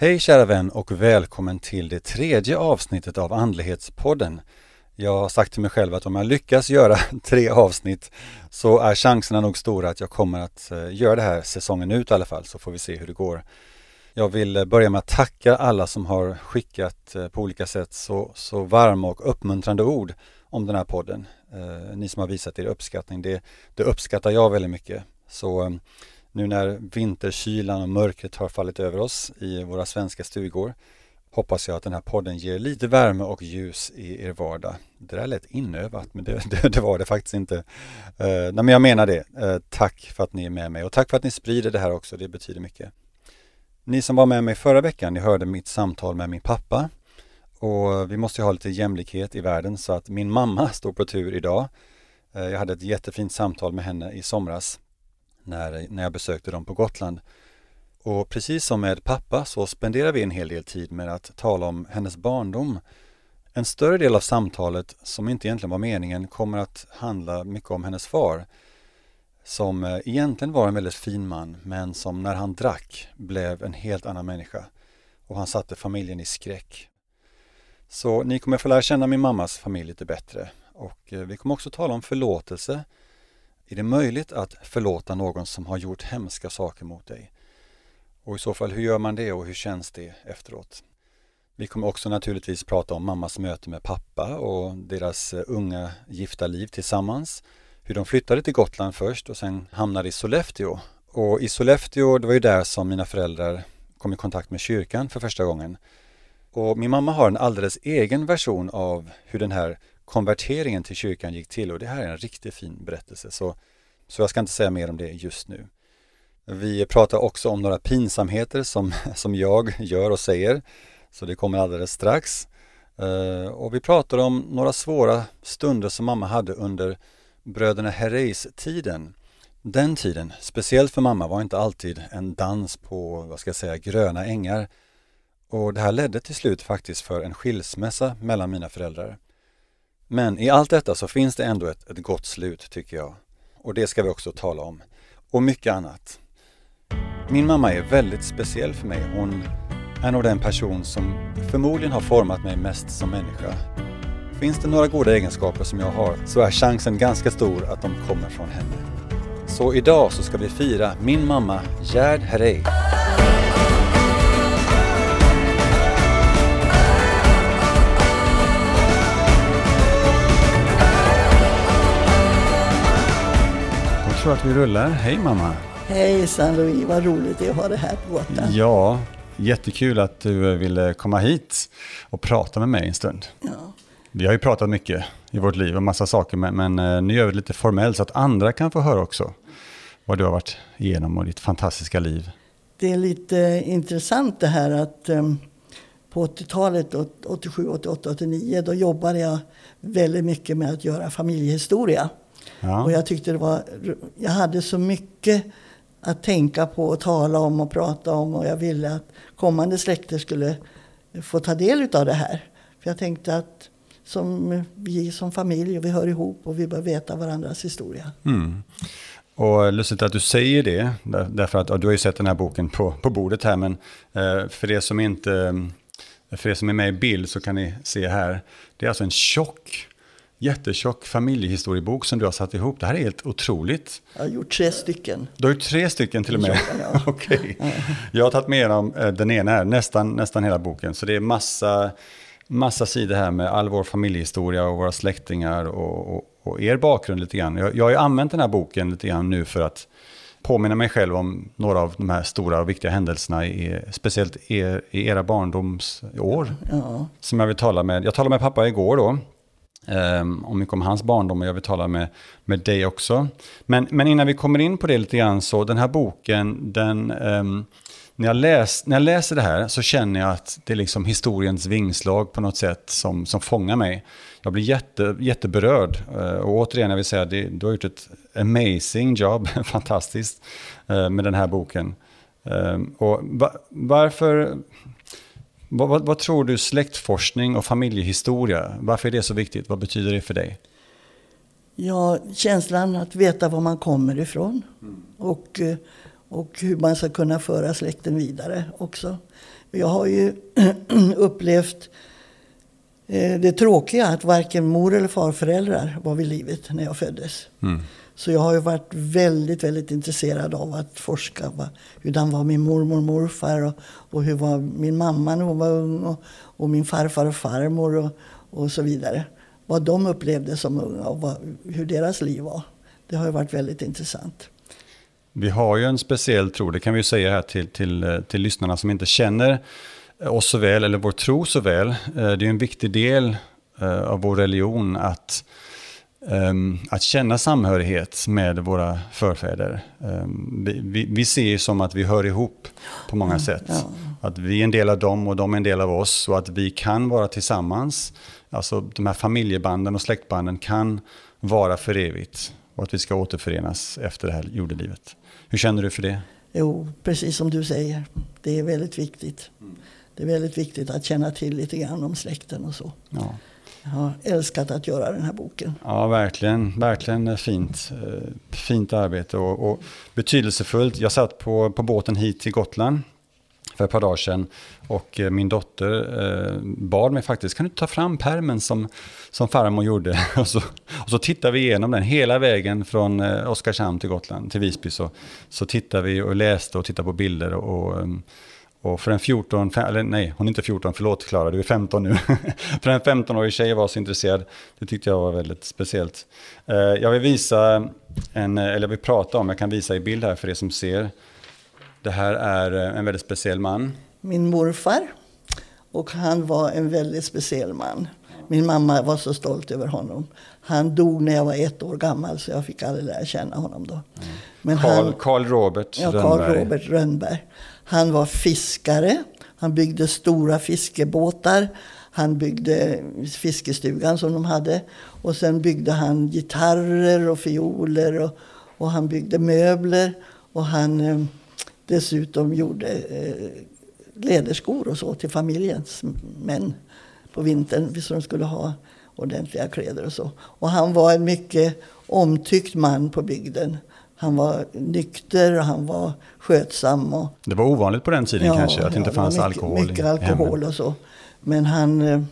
Hej kära vän och välkommen till det tredje avsnittet av Andlighetspodden. Jag har sagt till mig själv att om jag lyckas göra tre avsnitt så är chanserna nog stora att jag kommer att eh, göra det här säsongen ut i alla fall, så får vi se hur det går. Jag vill eh, börja med att tacka alla som har skickat eh, på olika sätt så, så varma och uppmuntrande ord om den här podden. Ni som har visat er uppskattning, det, det uppskattar jag väldigt mycket. Så nu när vinterkylan och mörkret har fallit över oss i våra svenska stugor hoppas jag att den här podden ger lite värme och ljus i er vardag. Det där lät inövat, men det, det, det var det faktiskt inte. Uh, nej, men jag menar det. Uh, tack för att ni är med mig och tack för att ni sprider det här också. Det betyder mycket. Ni som var med mig förra veckan, ni hörde mitt samtal med min pappa. Och vi måste ju ha lite jämlikhet i världen så att min mamma står på tur idag. Uh, jag hade ett jättefint samtal med henne i somras när, när jag besökte dem på Gotland. Och precis som med pappa så spenderar vi en hel del tid med att tala om hennes barndom. En större del av samtalet, som inte egentligen var meningen, kommer att handla mycket om hennes far. Som eh, egentligen var en väldigt fin man, men som när han drack blev en helt annan människa. Och han satte familjen i skräck. Så ni kommer få lära känna min mammas familj lite bättre. Och eh, vi kommer också tala om förlåtelse. Är det möjligt att förlåta någon som har gjort hemska saker mot dig? Och i så fall, hur gör man det och hur känns det efteråt? Vi kommer också naturligtvis prata om mammas möte med pappa och deras eh, unga gifta liv tillsammans. Hur de flyttade till Gotland först och sen hamnade i Sollefteå. Och i Sollefteå, det var ju där som mina föräldrar kom i kontakt med kyrkan för första gången. Och min mamma har en alldeles egen version av hur den här konverteringen till kyrkan gick till och det här är en riktigt fin berättelse. Så, så jag ska inte säga mer om det just nu. Vi pratar också om några pinsamheter som, som jag gör och säger. Så det kommer alldeles strax. Uh, och vi pratar om några svåra stunder som mamma hade under bröderna Herreys-tiden. Den tiden, speciellt för mamma, var inte alltid en dans på, vad ska jag säga, gröna ängar. Och det här ledde till slut faktiskt för en skilsmässa mellan mina föräldrar. Men i allt detta så finns det ändå ett, ett gott slut tycker jag. Och det ska vi också tala om. Och mycket annat. Min mamma är väldigt speciell för mig. Hon är nog den person som förmodligen har format mig mest som människa. Finns det några goda egenskaper som jag har så är chansen ganska stor att de kommer från henne. Så idag så ska vi fira min mamma Gerd Herrey. Tror att vi rullar. Hej mamma! Hejsan Louis, vad roligt det är att ha det här på Gotland. Ja, jättekul att du ville komma hit och prata med mig en stund. Ja. Vi har ju pratat mycket i vårt liv om massa saker, men, men eh, nu gör vi det lite formellt så att andra kan få höra också vad du har varit igenom och ditt fantastiska liv. Det är lite intressant det här att um, på 80-talet, 87, 88, 89, då jobbade jag väldigt mycket med att göra familjehistoria. Ja. Och jag tyckte det var, jag hade så mycket att tänka på och tala om och prata om. Och jag ville att kommande släkter skulle få ta del av det här. För jag tänkte att som vi som familj, vi hör ihop och vi bör veta varandras historia. Mm. Och lustigt att du säger det, därför att ja, du har ju sett den här boken på, på bordet här, men eh, för er som inte, för er som är med i bild så kan ni se här, det är alltså en tjock jättetjock familjehistoriebok som du har satt ihop. Det här är helt otroligt. Jag har gjort tre stycken. Du har gjort tre stycken till och med? Ja. Okej. Okay. Jag har tagit med dem, eh, den ena här, nästan, nästan hela boken. Så det är massa, massa sidor här med all vår familjehistoria och våra släktingar och, och, och er bakgrund lite grann. Jag, jag har ju använt den här boken lite grann nu för att påminna mig själv om några av de här stora och viktiga händelserna, i, speciellt er, i era barndomsår. Ja. Som jag vill tala med. Jag talade med pappa igår då. Um, om mycket om hans barndom och jag vill tala med, med dig också. Men, men innan vi kommer in på det lite grann så, den här boken, den, um, när, jag läs, när jag läser det här så känner jag att det är liksom historiens vingslag på något sätt som, som fångar mig. Jag blir jätte, jätteberörd. Uh, och återigen, jag vill säga, det, du har gjort ett amazing jobb, fantastiskt, uh, med den här boken. Um, och va, varför vad, vad, vad, tror du släktforskning och familjehistoria, varför är det så viktigt? Vad betyder det för dig? Ja, känslan att veta var man kommer ifrån. Mm. Och, och hur man ska kunna föra släkten vidare också. Jag har ju upplevt eh, det tråkiga att varken mor eller farföräldrar var vid livet när jag föddes. Mm. Så jag har ju varit väldigt, väldigt intresserad av att forska. Va? Hurdan var min mormor och morfar och, och hur var min mamma när hon var ung och, och min farfar och farmor och, och så vidare. Vad de upplevde som unga och vad, hur deras liv var. Det har ju varit väldigt intressant. Vi har ju en speciell tro, det kan vi ju säga här till, till, eh, till lyssnarna som inte känner eh, oss så väl, eller vår tro så väl. Eh, det är en viktig del av vår religion att, att känna samhörighet med våra förfäder. Ehm, vi, vi ser ju som att vi hör ihop på många sätt. Ja. Att vi är en del av dem och de är en del av oss och att vi kan vara tillsammans. Alltså de här familjebanden och släktbanden kan vara för evigt och att vi ska återförenas efter det här jordelivet. Hur känner du för det? Jo, precis som du säger. Det är väldigt viktigt. Det är väldigt viktigt att känna till lite grann om släkten och så. Ja. Jag har älskat att göra den här boken. Ja, verkligen. Verkligen fint. Eh, fint arbete och, och betydelsefullt. Jag satt på, på båten hit till Gotland för ett par dagar sedan. Och eh, min dotter eh, bad mig faktiskt, kan du ta fram permen som, som farmor gjorde? och, så, och så tittar vi igenom den hela vägen från eh, Oskarshamn till Gotland, till Visby. Så, så tittar vi och läste och tittade på bilder. och, och eh, och för en 14, eller nej, hon är inte 14, förlåt Klara, du är 15 nu. för en 15-årig tjej var så intresserad, det tyckte jag var väldigt speciellt. Eh, jag vill visa, en, eller jag vill prata om, jag kan visa i bild här för er som ser. Det här är eh, en väldigt speciell man. Min morfar. Och han var en väldigt speciell man. Min mamma var så stolt över honom. Han dog när jag var ett år gammal så jag fick aldrig lära känna honom då. Men Carl, han, Carl Robert ja, Carl Rönnberg. Robert Rönnberg. Han var fiskare. Han byggde stora fiskebåtar. Han byggde fiskestugan som de hade. Och sen byggde han gitarrer och fioler. Och, och han byggde möbler. Och han eh, dessutom gjorde eh, läderskor och så till familjens män på vintern. Så de skulle ha ordentliga kläder och så. Och han var en mycket omtyckt man på bygden. Han var nykter och han var skötsam. Och, det var ovanligt på den tiden ja, kanske, att det inte fanns mycket, alkohol Mycket alkohol och så. Men han, eh,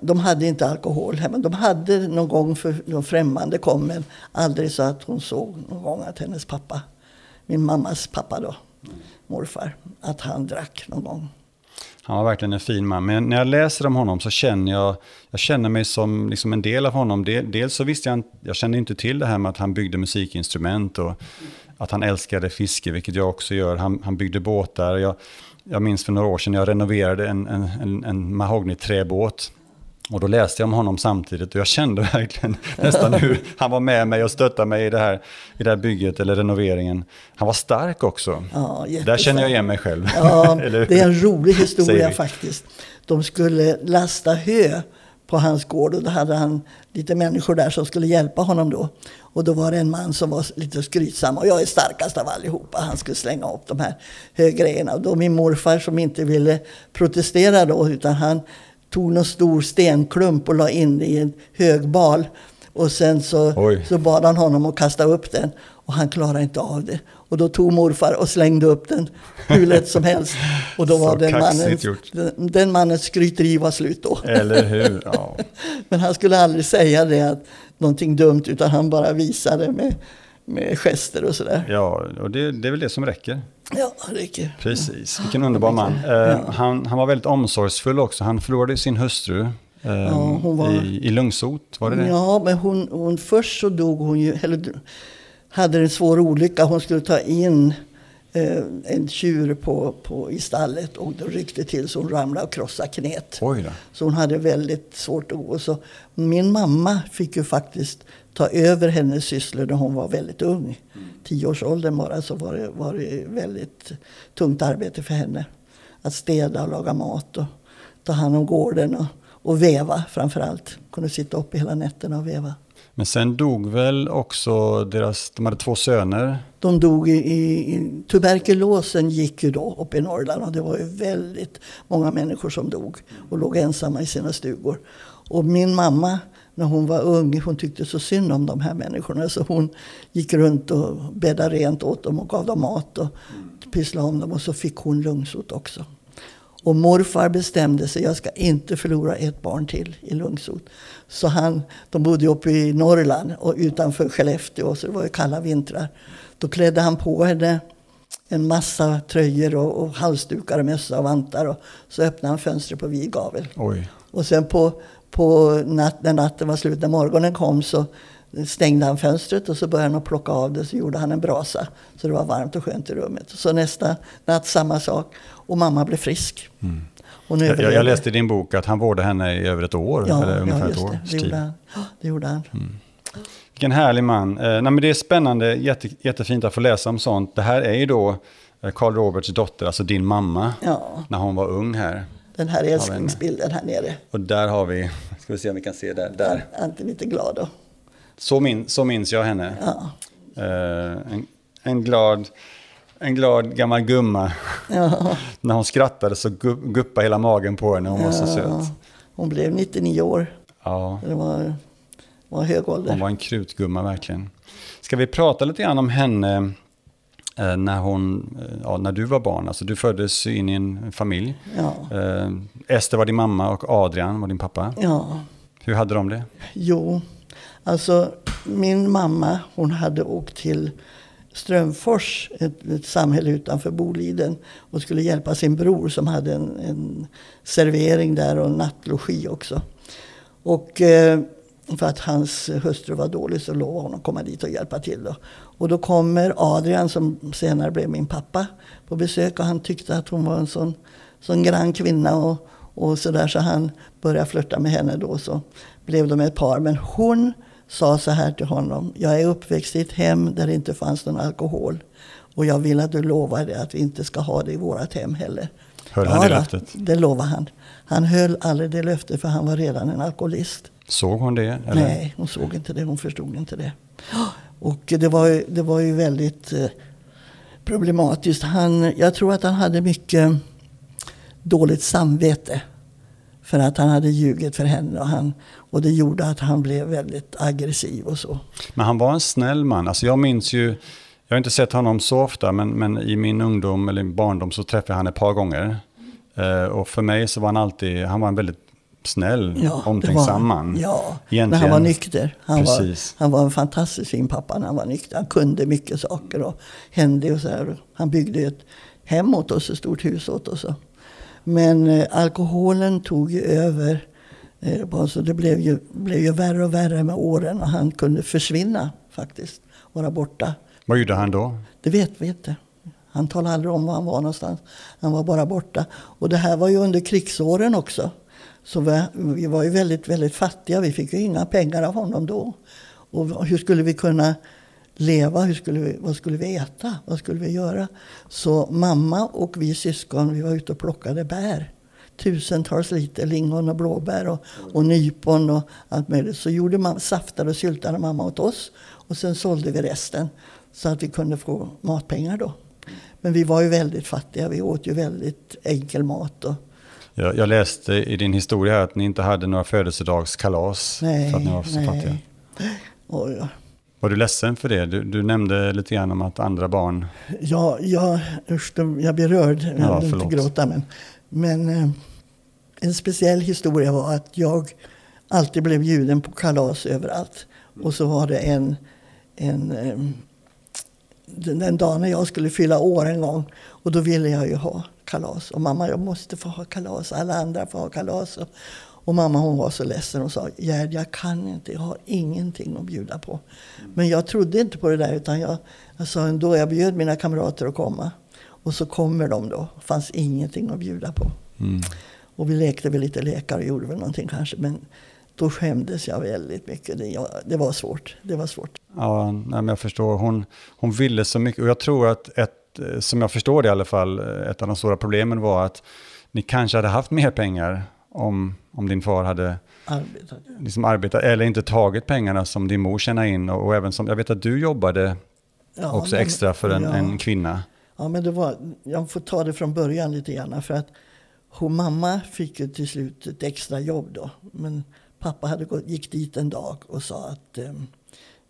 de hade inte alkohol hemma. De hade någon gång för de främmande kom, men aldrig så att hon såg någon gång att hennes pappa min mammas pappa då, morfar, att han drack någon gång. Han var verkligen en fin man. Men när jag läser om honom så känner jag, jag känner mig som liksom en del av honom. Dels så visste jag, jag kände inte till det här med att han byggde musikinstrument och att han älskade fiske, vilket jag också gör. Han, han byggde båtar. Jag, jag minns för några år sedan jag renoverade en, en, en, en mahogniträbåt och då läste jag om honom samtidigt och jag kände verkligen nästan hur han var med mig och stöttade mig i det här, i det här bygget eller renoveringen. Han var stark också. Ja, Där känner jag igen mig själv. Ja, det är en rolig historia faktiskt. De skulle lasta hö på hans gård och då hade han lite människor där som skulle hjälpa honom då. Och då var det en man som var lite skrytsam och jag är starkast av allihopa. Han skulle slänga upp de här högrejerna. Och då min morfar som inte ville protestera då utan han tog någon stor stenklump och la in i en hög bal. Och sen så, så bad han honom att kasta upp den. Och han klarade inte av det. Och då tog morfar och slängde upp den hur lätt som helst. Och då var den mannen, den, den mannens skryteri var slut då. Eller hur? Ja. Men han skulle aldrig säga det, att någonting dumt, utan han bara visade med, med gester och sådär. Ja, och det, det är väl det som räcker. Ja, Ricky. Precis, vilken underbar man. Eh, han, han var väldigt omsorgsfull också. Han förlorade sin hustru eh, ja, var, i, i lungsot, var det det? Ja, men hon, hon, först så dog hon ju, eller hade en svår olycka. Hon skulle ta in eh, en tjur på, på, i stallet och då ryckte till så hon ramlade och krossade knät. Så hon hade väldigt svårt att gå. Så min mamma fick ju faktiskt ta över hennes sysslor när hon var väldigt ung. Tioårsåldern bara så var det, var det väldigt tungt arbete för henne. Att städa och laga mat och ta hand om gården och, och väva framför allt. Kunde sitta uppe hela nätterna och väva. Men sen dog väl också deras, de hade två söner? De dog i, i, tuberkulosen gick ju då uppe i Norrland och det var ju väldigt många människor som dog och låg ensamma i sina stugor. Och min mamma när hon var ung. Hon tyckte så synd om de här människorna. Så hon gick runt och bäddade rent åt dem och gav dem mat och pysslade om dem. Och så fick hon lungsot också. Och morfar bestämde sig, jag ska inte förlora ett barn till i lungsot. Så han, de bodde uppe i Norrland och utanför Skellefteå, så det var ju kalla vintrar. Då klädde han på henne en massa tröjor och, och halsdukar och mössa och vantar. Och så öppnade han fönstret på vid gavel. Och sen på, på natt, när natten var slut, när morgonen kom så stängde han fönstret och så började han plocka av det. Så gjorde han en brasa. Så det var varmt och skönt i rummet. Så nästa natt samma sak. Och mamma blev frisk. Mm. Jag, jag, läste i din bok att han vårdade henne i över ett år. Ja, eller ungefär ja just ett år, det. Det gjorde han. Det gjorde han. Mm. Vilken härlig man. Eh, nej, det är spännande, jätte, jättefint att få läsa om sånt. Det här är ju då eh, Carl Roberts dotter, alltså din mamma, ja. när hon var ung här. Den här älsklingsbilden här nere. Och där har vi, ska vi se om vi kan se där. där. Alltid lite glad då. Så, min, så minns jag henne. Ja. Eh, en, en, glad, en glad gammal gumma. Ja. när hon skrattade så guppade hela magen på henne, hon var så söt. Hon blev 99 år. Ja. Det var var hög ålder. Hon var en krutgumma verkligen. Ska vi prata lite grann om henne när, hon, eh, ja, när du var barn? Alltså du föddes in i en familj. Ja. Eh, Ester var din mamma och Adrian var din pappa. Ja. Hur hade de det? Jo, alltså min mamma hon hade åkt till Strömfors, ett, ett, samhälle utanför Boliden och skulle hjälpa sin bror som hade en, en servering där och nattlogi också. Och eh, för att hans hustru var dålig så lovade hon att komma dit och hjälpa till. Då. Och då kommer Adrian som senare blev min pappa på besök och han tyckte att hon var en sån, sån grann kvinna och, och så där så han började flirta med henne då så blev de ett par. Men hon sa så här till honom. Jag är uppväxt i ett hem där det inte fanns någon alkohol. Och jag vill att du lovar det att vi inte ska ha det i vårt hem heller. Höll han ja, det löftet? Det lovade han. Han höll aldrig det löftet för han var redan en alkoholist. Såg hon det? Eller? Nej, hon såg inte det. Hon förstod inte det. Och det var ju, det var ju väldigt eh, problematiskt. Han, jag tror att han hade mycket dåligt samvete. För att han hade ljugit för henne. Och, han, och det gjorde att han blev väldigt aggressiv och så. Men han var en snäll man. Alltså jag minns ju, jag har inte sett honom så ofta, men, men i min ungdom eller barndom så träffade jag honom ett par gånger. Uh, och för mig så var han alltid, han var en väldigt snäll, ja, omtänksam man. Ja, Egentligen. när han var nykter. Han var, han var en fantastiskt fin pappa när han var nykter. Han kunde mycket saker och hände och så här. Han byggde ett hem åt oss, ett stort hus åt oss. Men eh, alkoholen tog ju över. Eh, så det blev ju, blev ju värre och värre med åren och han kunde försvinna faktiskt, vara borta. Vad gjorde han då? Det vet vi inte. Han talade aldrig om var han var någonstans. Han var bara borta. Och det här var ju under krigsåren också. Så vi, vi var ju väldigt, väldigt fattiga. Vi fick ju inga pengar av honom då. Och hur skulle vi kunna leva? Hur skulle vi, vad skulle vi äta? Vad skulle vi göra? Så mamma och vi syskon, vi var ute och plockade bär. Tusentals liter lingon och blåbär och, och nypon och allt möjligt. Så gjorde man saftade och syltade mamma åt oss. Och sen sålde vi resten. Så att vi kunde få matpengar då. Men vi var ju väldigt fattiga. Vi åt ju väldigt enkel mat. Och, jag, jag, läste i din historia att ni inte hade några födelsedagskalas nej, för att ni var så nej. fattiga. Ja. Var du ledsen för det? Du, du, nämnde lite grann om att andra barn... Ja, ja usch, jag blir rörd. Jag ja, vill inte gråta. Men, men eh, en speciell historia var att jag alltid blev bjuden på kalas överallt. Och så var det en, en eh, den, dagen när jag skulle fylla år en gång. Och då ville jag ju ha kalas. Och mamma, jag måste få ha kalas. Alla andra får ha kalas. Och, och mamma hon var så ledsen och sa, Gerd jag kan inte, jag har ingenting att bjuda på. Men jag trodde inte på det där utan jag, jag sa ändå, jag bjöd mina kamrater att komma. Och så kommer de då, fanns ingenting att bjuda på. Mm. Och vi lekte väl lite lekar och gjorde väl någonting kanske. Men då skämdes jag väldigt mycket. Det, det var svårt. Det var svårt. Ja, nej, jag förstår. Hon, hon ville så mycket. Och jag tror att ett Eh, som jag förstår det i alla fall, eh, ett av de stora problemen var att ni kanske hade haft mer pengar om, om din far hade arbetat, liksom arbetat eller inte tagit pengarna som din mor tjänade in. Och, och även som, jag vet att du jobbade ja, också men, extra för en, ja. en, kvinna. Ja, men det var, jag får ta det från början lite grann. För att hon mamma fick ju till slut ett extra jobb då. Men pappa hade gått, gick dit en dag och sa att eh,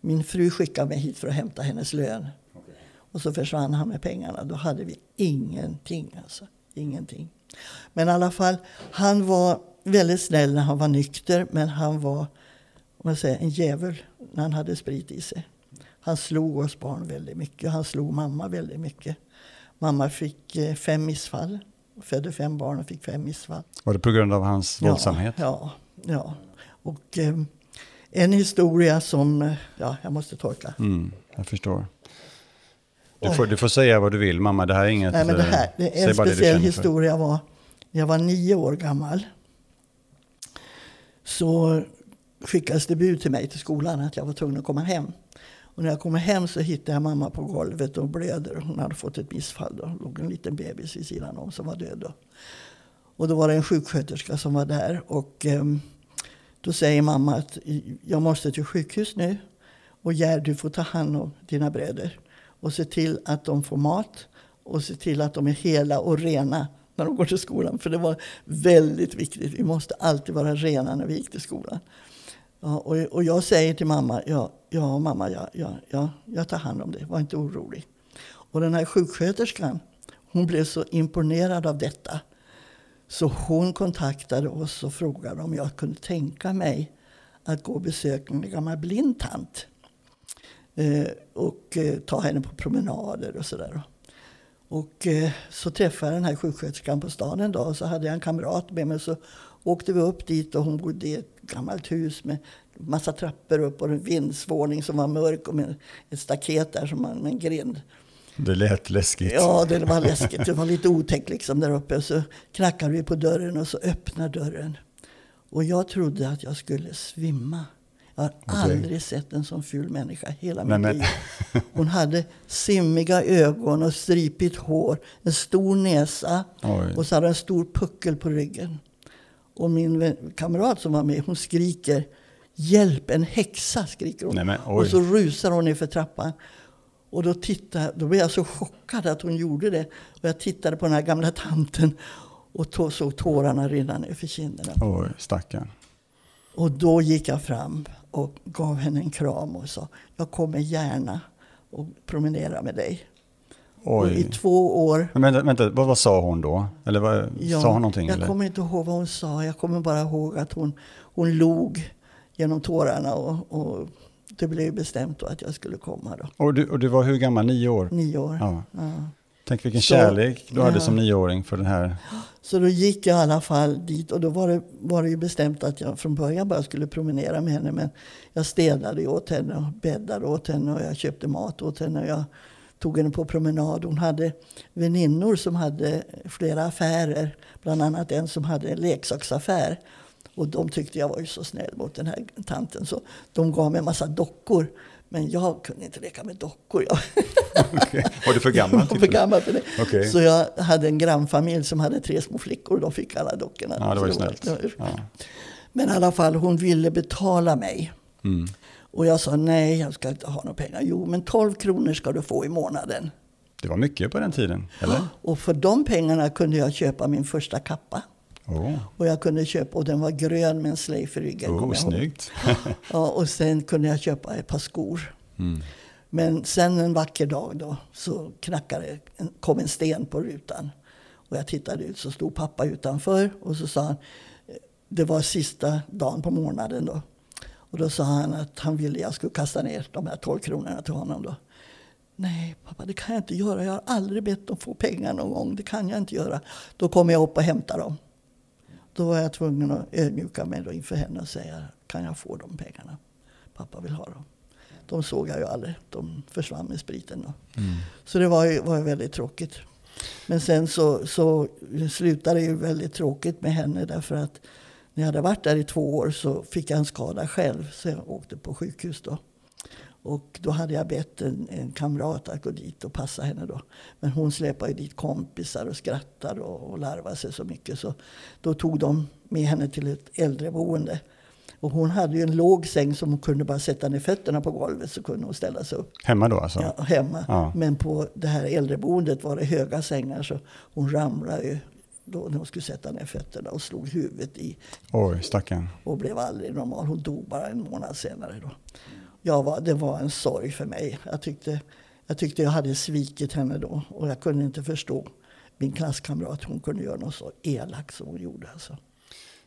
min fru skickade mig hit för att hämta hennes lön. Okay. Och så försvann han med pengarna. Då hade vi ingenting. Alltså. Ingenting. Men i alla fall, han var väldigt snäll när han var nykter. Men han var om jag säger, en djävul när han hade sprit i sig. Han slog oss barn väldigt mycket. Han slog mamma väldigt mycket. Mamma fick eh, fem missfall. Födde fem barn och fick fem missfall. Var det på grund av hans våldsamhet? Ja, ja. Och eh, en historia som, eh, ja, jag måste torka. Mm, jag förstår. Du får, du får säga vad du vill, mamma. Det här är inget... Nej, men det här, det är en speciell historia var, jag var nio år gammal. Så skickades det bud till mig till skolan att jag var tvungen att komma hem. Och när jag kommer hem så hittar jag mamma på golvet och blöder. Hon hade fått ett missfall. Då låg en liten bebis vid sidan om som var död. Då. Och då var det en sjuksköterska som var där. Och um, då säger mamma att jag måste till sjukhus nu. Och Gerd, du får ta hand om dina bröder. Och se till att de får mat. Och se till att de är hela och rena när de går till skolan. För det var väldigt viktigt. Vi måste alltid vara rena när vi gick till skolan. Ja, och, och jag säger till mamma, ja, ja mamma, ja, ja, ja, jag tar hand om det. Var inte orolig. Och den här sjuksköterskan, hon blev så imponerad av detta. Så hon kontaktade oss och frågade om jag kunde tänka mig att gå och besöka en gammal blind tant. Eh, och eh, ta henne på promenader och sådär. Och eh, så träffade jag den här sjuksköterskan på stan en dag. Och så hade jag en kamrat med mig. Så åkte vi upp dit och hon bodde i ett gammalt hus med massa trappor upp och en vindsvåning som var mörk och med ett staket där som man, med en grind. Det lät läskigt. Ja, det var läskigt. Det var lite otäckt liksom där uppe. Så knackade vi på dörren och så öppnar dörren. Och jag trodde att jag skulle svimma. Jag har okay. aldrig sett en sån ful människa hela mitt liv. Hon hade simmiga ögon och stripigt hår, en stor näsa Oj. och så hade en stor puckel på ryggen. Och min kamrat som var med, hon skriker Hjälp, en häxa! skriker hon. Nej, och så rusar hon ner för trappan. Och då, tittade, då blev jag så chockad att hon gjorde det. Och jag tittade på den här gamla tanten och såg tårarna rinna ner för kinderna. Oj, stackarn. Och då gick jag fram och gav henne en kram och sa jag kommer gärna och promenera med dig. Oj. I två år. Men vänta, vänta vad, vad, sa hon då? Eller vad, ja, sa hon någonting? Jag eller? kommer inte ihåg vad hon sa. Jag kommer bara ihåg att hon, hon log genom tårarna. Och, och det blev bestämt då att jag skulle komma. Då. Och, du, och du var hur gammal? Nio år? Nio år. Ja. ja. Tänk vilken så, kärlek du ja. hade som nioåring för den här. Så då gick jag i alla fall dit och då var det, var det ju bestämt att jag från början bara skulle promenera med henne. Men jag städade åt henne och bäddade åt henne och jag köpte mat åt henne. Och jag tog henne på promenad. Hon hade väninnor som hade flera affärer. Bland annat en som hade en leksaksaffär. Och de tyckte jag var ju så snäll mot den här tanten. Så de gav mig en massa dockor. Men jag kunde inte leka med dockor. okay. Var du för gammal? Jag var för gammal för det. Okay. Så jag hade en grannfamilj som hade tre små flickor. Och de fick alla dockorna. Ja, det var ju snällt. Ja. Men i alla fall, hon ville betala mig. Mm. Och jag sa nej, jag ska inte ha några pengar. Jo, men 12 kronor ska du få i månaden. Det var mycket på den tiden, eller? Och för de pengarna kunde jag köpa min första kappa. Oh. Och jag kunde köpa, och den var grön med en slöjf i ryggen. Oh, snyggt. ja, och sen kunde jag köpa ett par skor. Mm. Men sen en vacker dag då så knackade, kom en sten på rutan. Och jag tittade ut så stod pappa utanför och så sa han, det var sista dagen på månaden då. Och då sa han att han ville jag skulle kasta ner de här 12 kronorna till honom då. Nej pappa, det kan jag inte göra. Jag har aldrig bett att få pengar någon gång. Det kan jag inte göra. Då kommer jag upp och hämtar dem. Då var jag tvungen att ödmjuka mig då inför henne och säga, kan jag få de pengarna? Pappa vill ha dem. De såg jag ju aldrig. De försvann med spriten. Då. Mm. Så det var ju, var ju väldigt tråkigt. Men sen så, så slutade det ju väldigt tråkigt med henne därför att när jag hade varit där i två år så fick jag en skada själv. Så jag åkte på sjukhus då. Och då hade jag bett en, en kamrat att gå dit och passa henne då. Men hon släpade ju dit kompisar och skrattade och, och larvade sig så mycket. Så då tog de med henne till ett äldreboende. Och hon hade ju en låg säng som hon kunde bara sätta ner fötterna på golvet så kunde hon ställa sig upp. Hemma då alltså? Ja, hemma. Ja. Men på det här äldreboendet var det höga sängar så hon ramlade ju då när hon skulle sätta ner fötterna och slog huvudet i. Oj, stackarn. Och blev aldrig normal. Hon dog bara en månad senare. Då. Jag var, det var en sorg för mig. Jag tyckte, jag tyckte jag hade svikit henne då. Och jag kunde inte förstå min klasskamrat. Hon kunde göra något så elakt som hon gjorde. Alltså.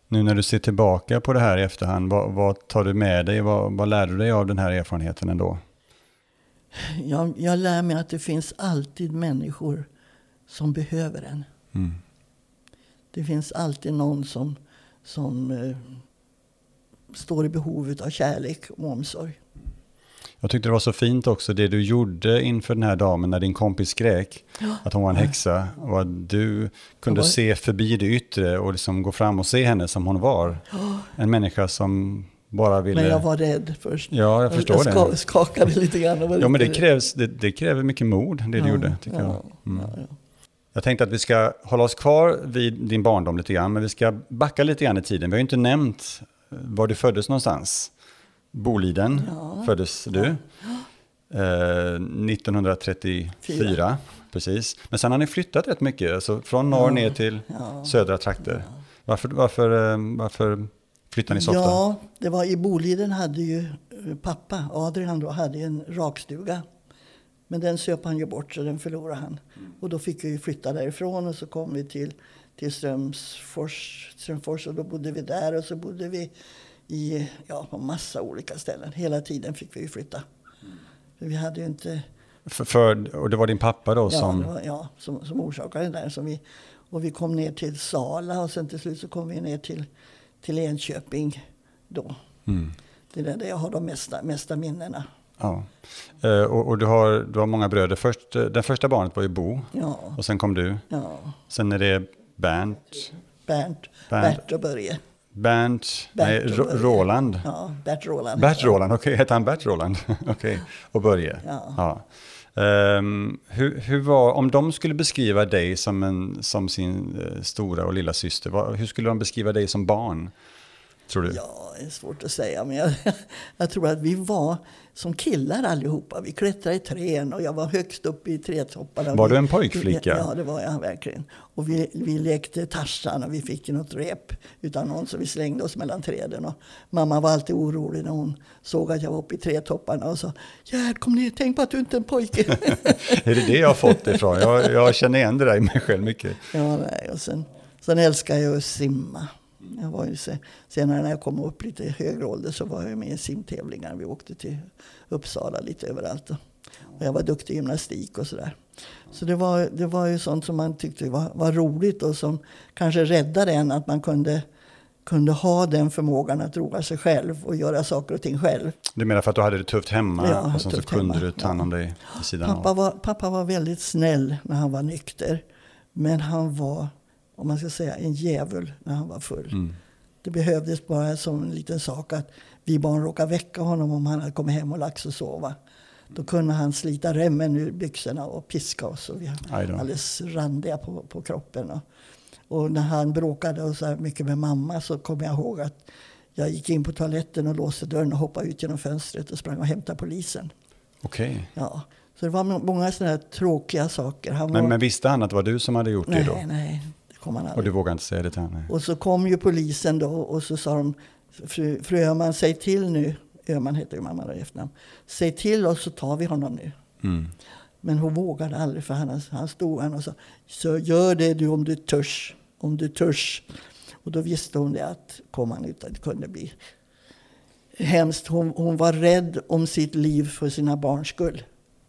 Nu när du ser tillbaka på det här i efterhand, vad, vad tar du med dig? Vad, vad lär du dig av den här erfarenheten ändå? Jag, jag lär mig att det finns alltid människor som behöver en. Mm. Det finns alltid någon som, som eh, står i behovet av kärlek och omsorg. Jag tyckte det var så fint också det du gjorde inför den här damen när din kompis skrek ja. att hon var en häxa och att du kunde var... se förbi det yttre och liksom gå fram och se henne som hon var. Ja. En människa som bara ville... Men jag var rädd först. Ja, jag förstår jag det. skakade lite grann. ja, men det, krävs, det, det, kräver mycket mod, det ja, du gjorde, tycker jag. Mm. Jag tänkte att vi ska hålla oss kvar vid din barndom lite grann, men vi ska backa lite grann i tiden. Vi har ju inte nämnt var du föddes någonstans. Boliden ja. föddes du. Eh, 1934, Fyra. precis. Men sen har ni flyttat rätt mycket, alltså från norr ner till södra trakter. Varför, varför, eh, varför flyttade ni så ofta? Ja, det var i Boliden hade ju eh, pappa, Adrian då, hade en rakstuga. Men den söp han ju bort så den förlorade han. Mm. Och då fick vi flytta därifrån och så kom vi till, till Strömsfors, Strömfors och då bodde vi där och så bodde vi i, ja, på massa olika ställen. Hela tiden fick vi flytta. Mm. För vi hade ju inte... För, för, och det var din pappa då ja, som... Var, ja, som, som orsakade det där. Som vi, och vi kom ner till Sala och sen till slut så kom vi ner till, till Enköping då. Mm. Det är där jag har de mesta, mesta minnena. Ja. Uh, och, och, du, har, du har många bröder. Först, eh, den första barnet var ju Bo. Ja. Och sen kom du. Ja. Sen är det Bernt. Bernt, Bernt. Bert och Börje. Bernt, nej, Roland. Ja, Bert Roland. Bert Roland, okej, okay. hette han Bert Roland? okej, okay. och Börje. Ja. ja. Um, hur, hur var, om de skulle beskriva dig som, en, som sin uh, stora och lilla syster, vad, hur skulle de beskriva dig som barn? Tror du? Ja, det är svårt att säga. Men jag, jag tror att vi var som killar allihopa. Vi klättrade i träd och jag var högst upp i trädtopparna. Var du en pojkflicka? Ja, det var jag verkligen. Och vi, vi lekte Tarzan och vi fick något rep utan någon så vi slängde oss mellan träden. Och mamma var alltid orolig när hon såg att jag var uppe i trädtopparna och sa Gerd, kom ner, tänk på att du inte är en pojke. är det det jag har fått ifrån? Jag, jag känner igen det där i mig själv mycket. Ja, nej. Och sen, sen älskar jag att simma. Jag var ju senare när jag kom upp lite högre ålder så var jag med i simtävlingar. Vi åkte till Uppsala lite överallt. Och jag var duktig i gymnastik och sådär. Så det var, det var ju sånt som man tyckte var, var roligt och som kanske räddade en att man kunde kunde ha den förmågan att roa sig själv och göra saker och ting själv. Du menar för att du hade det tufft hemma ja, och sen så kunde hemma. du ta hand om dig ja. sidan pappa av? Var, pappa var väldigt snäll när han var nykter. Men han var om man ska säga, en djävul när han var full. Mm. Det behövdes bara som en liten sak att vi barn råkade väcka honom om han hade kommit hem och lagt sig och sova. Då kunde han slita remmen ur byxorna och piska oss. Och vi var alldeles randiga på, på kroppen. Och, och, när han bråkade och så mycket med mamma så kommer jag ihåg att jag gick in på toaletten och låste dörren och hoppade ut genom fönstret och sprang och hämtade polisen. Okej. Okay. Ja. Så det var många sådana tråkiga saker. men, var... men, visste han att det var du som hade gjort nej, det då? Nej, kom han Och du vågade inte säga det till henne? Och så kom ju polisen då och så sa de, fru, fru Öhman, säg till nu. Öhman heter ju mamma i efternamn. Säg till oss så tar vi honom nu. Mm. Men hon vågade aldrig för han, han stod han och sa, så gör det du om du törs. Om du törs. Och då visste hon det att kom han ut att det kunde bli hemskt. Hon, hon var rädd om sitt liv för sina barns skull.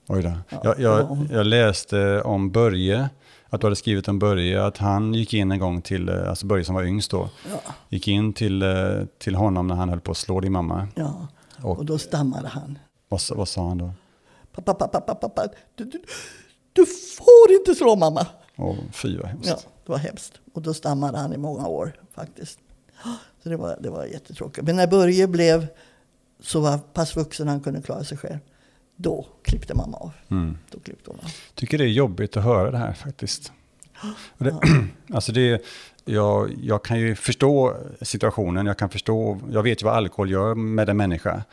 Oj då. Ja, jag, jag, jag läste om Börje att du hade skrivit om Börje, att han gick in en gång till, eh, alltså Börje som var yngst då, ja. gick in till, eh, till honom när han höll på att slå din mamma. Ja, och, och då stammade han. Vad, vad sa han då? Pappa, pappa, pappa, pappa, du, du, du får inte slå mamma. Och fy vad hemskt. Ja, det var hemskt. Och då stammade han i många år faktiskt. Så det var, det var jättetråkigt. Men när Börje blev så var pass vuxen han kunde klara sig själv då klippte mamma av. Mm. Då klippte hon av. tycker det är jobbigt att höra det här faktiskt. Det, ja. alltså det, jag, jag kan ju förstå situationen, jag kan förstå, jag vet ju vad alkohol gör med en människa.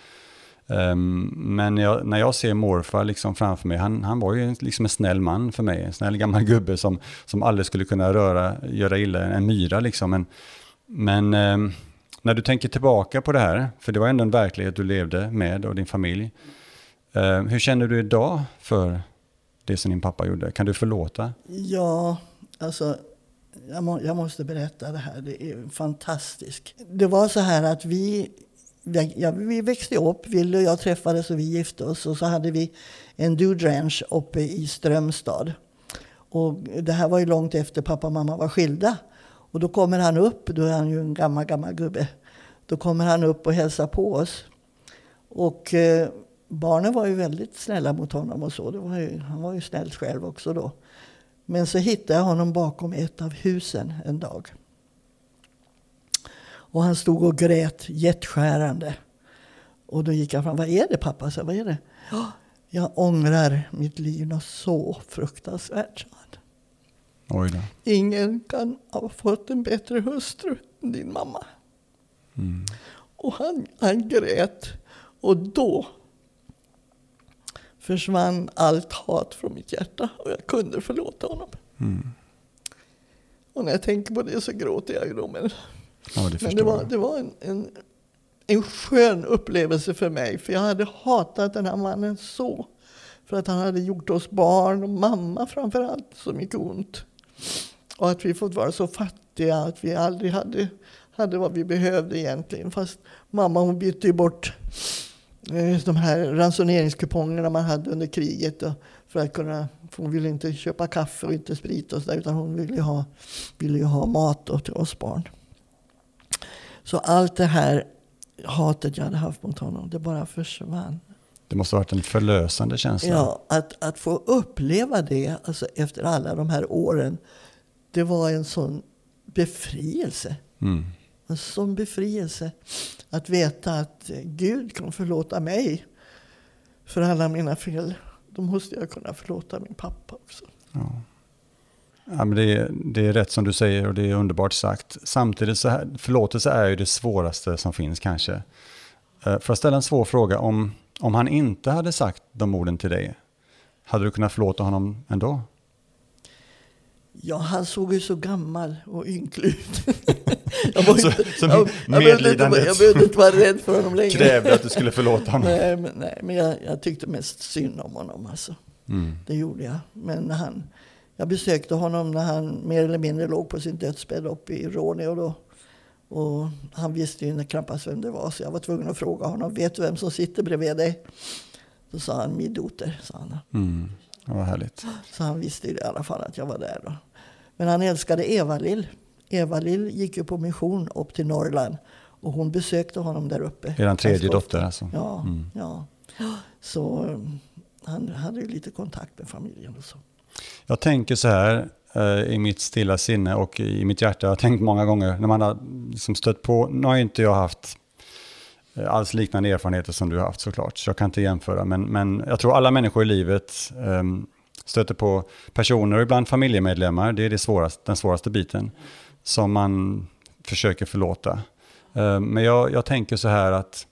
Um, men jag, när jag ser morfar liksom framför mig, han, han var ju liksom en snäll man för mig. En snäll gammal gubbe som, som aldrig skulle kunna röra, göra illa en myra. Liksom. Men, men um, när du tänker tillbaka på det här, för det var ändå en verklighet du levde med och din familj. Eh, hur känner du idag för det som din pappa gjorde? Kan du förlåta? Ja, alltså jag, må, jag måste berätta det här. Det är fantastiskt. Det var så här att vi ja, vi växte upp, Willy och jag träffades och vi gifte oss. Och så hade vi en dude ranch uppe i Strömstad. Och det här var ju långt efter pappa och mamma var skilda. Och då kommer han upp, då är han ju en gammal, gammal gubbe. Då kommer han upp och hälsar på oss. Och eh, barnen var ju väldigt snälla mot honom och så. Var ju, han var ju snäll själv också då. Men så hittade jag honom bakom ett av husen en dag. Och han stod och grät jätteskärande. Och då gick jag fram. Vad är det pappa? Så, vad är det? Ja, jag ångrar mitt liv något så fruktansvärt, sa han. Oj då. Ingen kan ha fått en bättre hustru än din mamma. Mm. Och han, han grät. Och då försvann allt hat från mitt hjärta och jag kunde förlåta honom. Mm. Och när jag tänker på det så gråter jag ju Men, ja, det, men det var, det var en, en, en skön upplevelse för mig. För jag hade hatat den här mannen så. För att han hade gjort oss barn och mamma framförallt så mycket ont. Och att vi fått vara så fattiga att vi aldrig hade, hade vad vi behövde egentligen. Fast mamma hon bytte ju bort de här ransoneringskupongerna man hade under kriget. För att kunna, för hon ville inte köpa kaffe och inte sprit och så där, utan hon ville ju ha, ville ju ha mat till oss barn. Så allt det här hatet jag hade haft mot honom, det bara försvann. Det måste ha varit en förlösande känsla. Ja, att, att få uppleva det alltså efter alla de här åren, det var en sån befrielse. Mm. En sån befrielse. Att veta att Gud kan förlåta mig för alla mina fel. Då måste jag kunna förlåta min pappa också. Ja. Ja, men det, är, det är rätt som du säger och det är underbart sagt. Samtidigt så här, förlåtelse är ju det svåraste som finns kanske. Eh, för att ställa en svår fråga? Om, om han inte hade sagt de orden till dig, hade du kunnat förlåta honom ändå? Ja, han såg ju så gammal och ynklig ut. jag, var så, inte, så jag, jag, behövde inte, jag behövde inte vara rädd för honom längre. Krävde att du skulle förlåta honom. nej, men, nej, men jag, jag tyckte mest synd om honom. Alltså. Mm. Det gjorde jag. Men han, jag besökte honom när han mer eller mindre låg på sin dödsbädd uppe i Råneå. Då. Och han visste ju knappast vem det var, så jag var tvungen att fråga honom. Vet du vem som sitter bredvid dig? Då sa han, min dotter, sa han. Mm. Vad härligt. Så han visste i alla fall att jag var där. Då. Men han älskade Eva-Lill. Eva-Lill gick ju på mission upp till Norrland. Och hon besökte honom där uppe. Är han tredje dotter alltså? Ja, mm. ja. Så um, han hade ju lite kontakt med familjen och så. Jag tänker så här uh, i mitt stilla sinne och i mitt hjärta. Jag har tänkt många gånger när man har liksom stött på, nu har inte jag haft Eh, alls liknande erfarenheter som du har haft såklart, så jag kan inte jämföra. Men, men jag tror alla människor i livet um, stöter på personer och ibland familjemedlemmar, det är det svåraste, den svåraste biten, som man försöker förlåta. Um, men jag, jag tänker så här att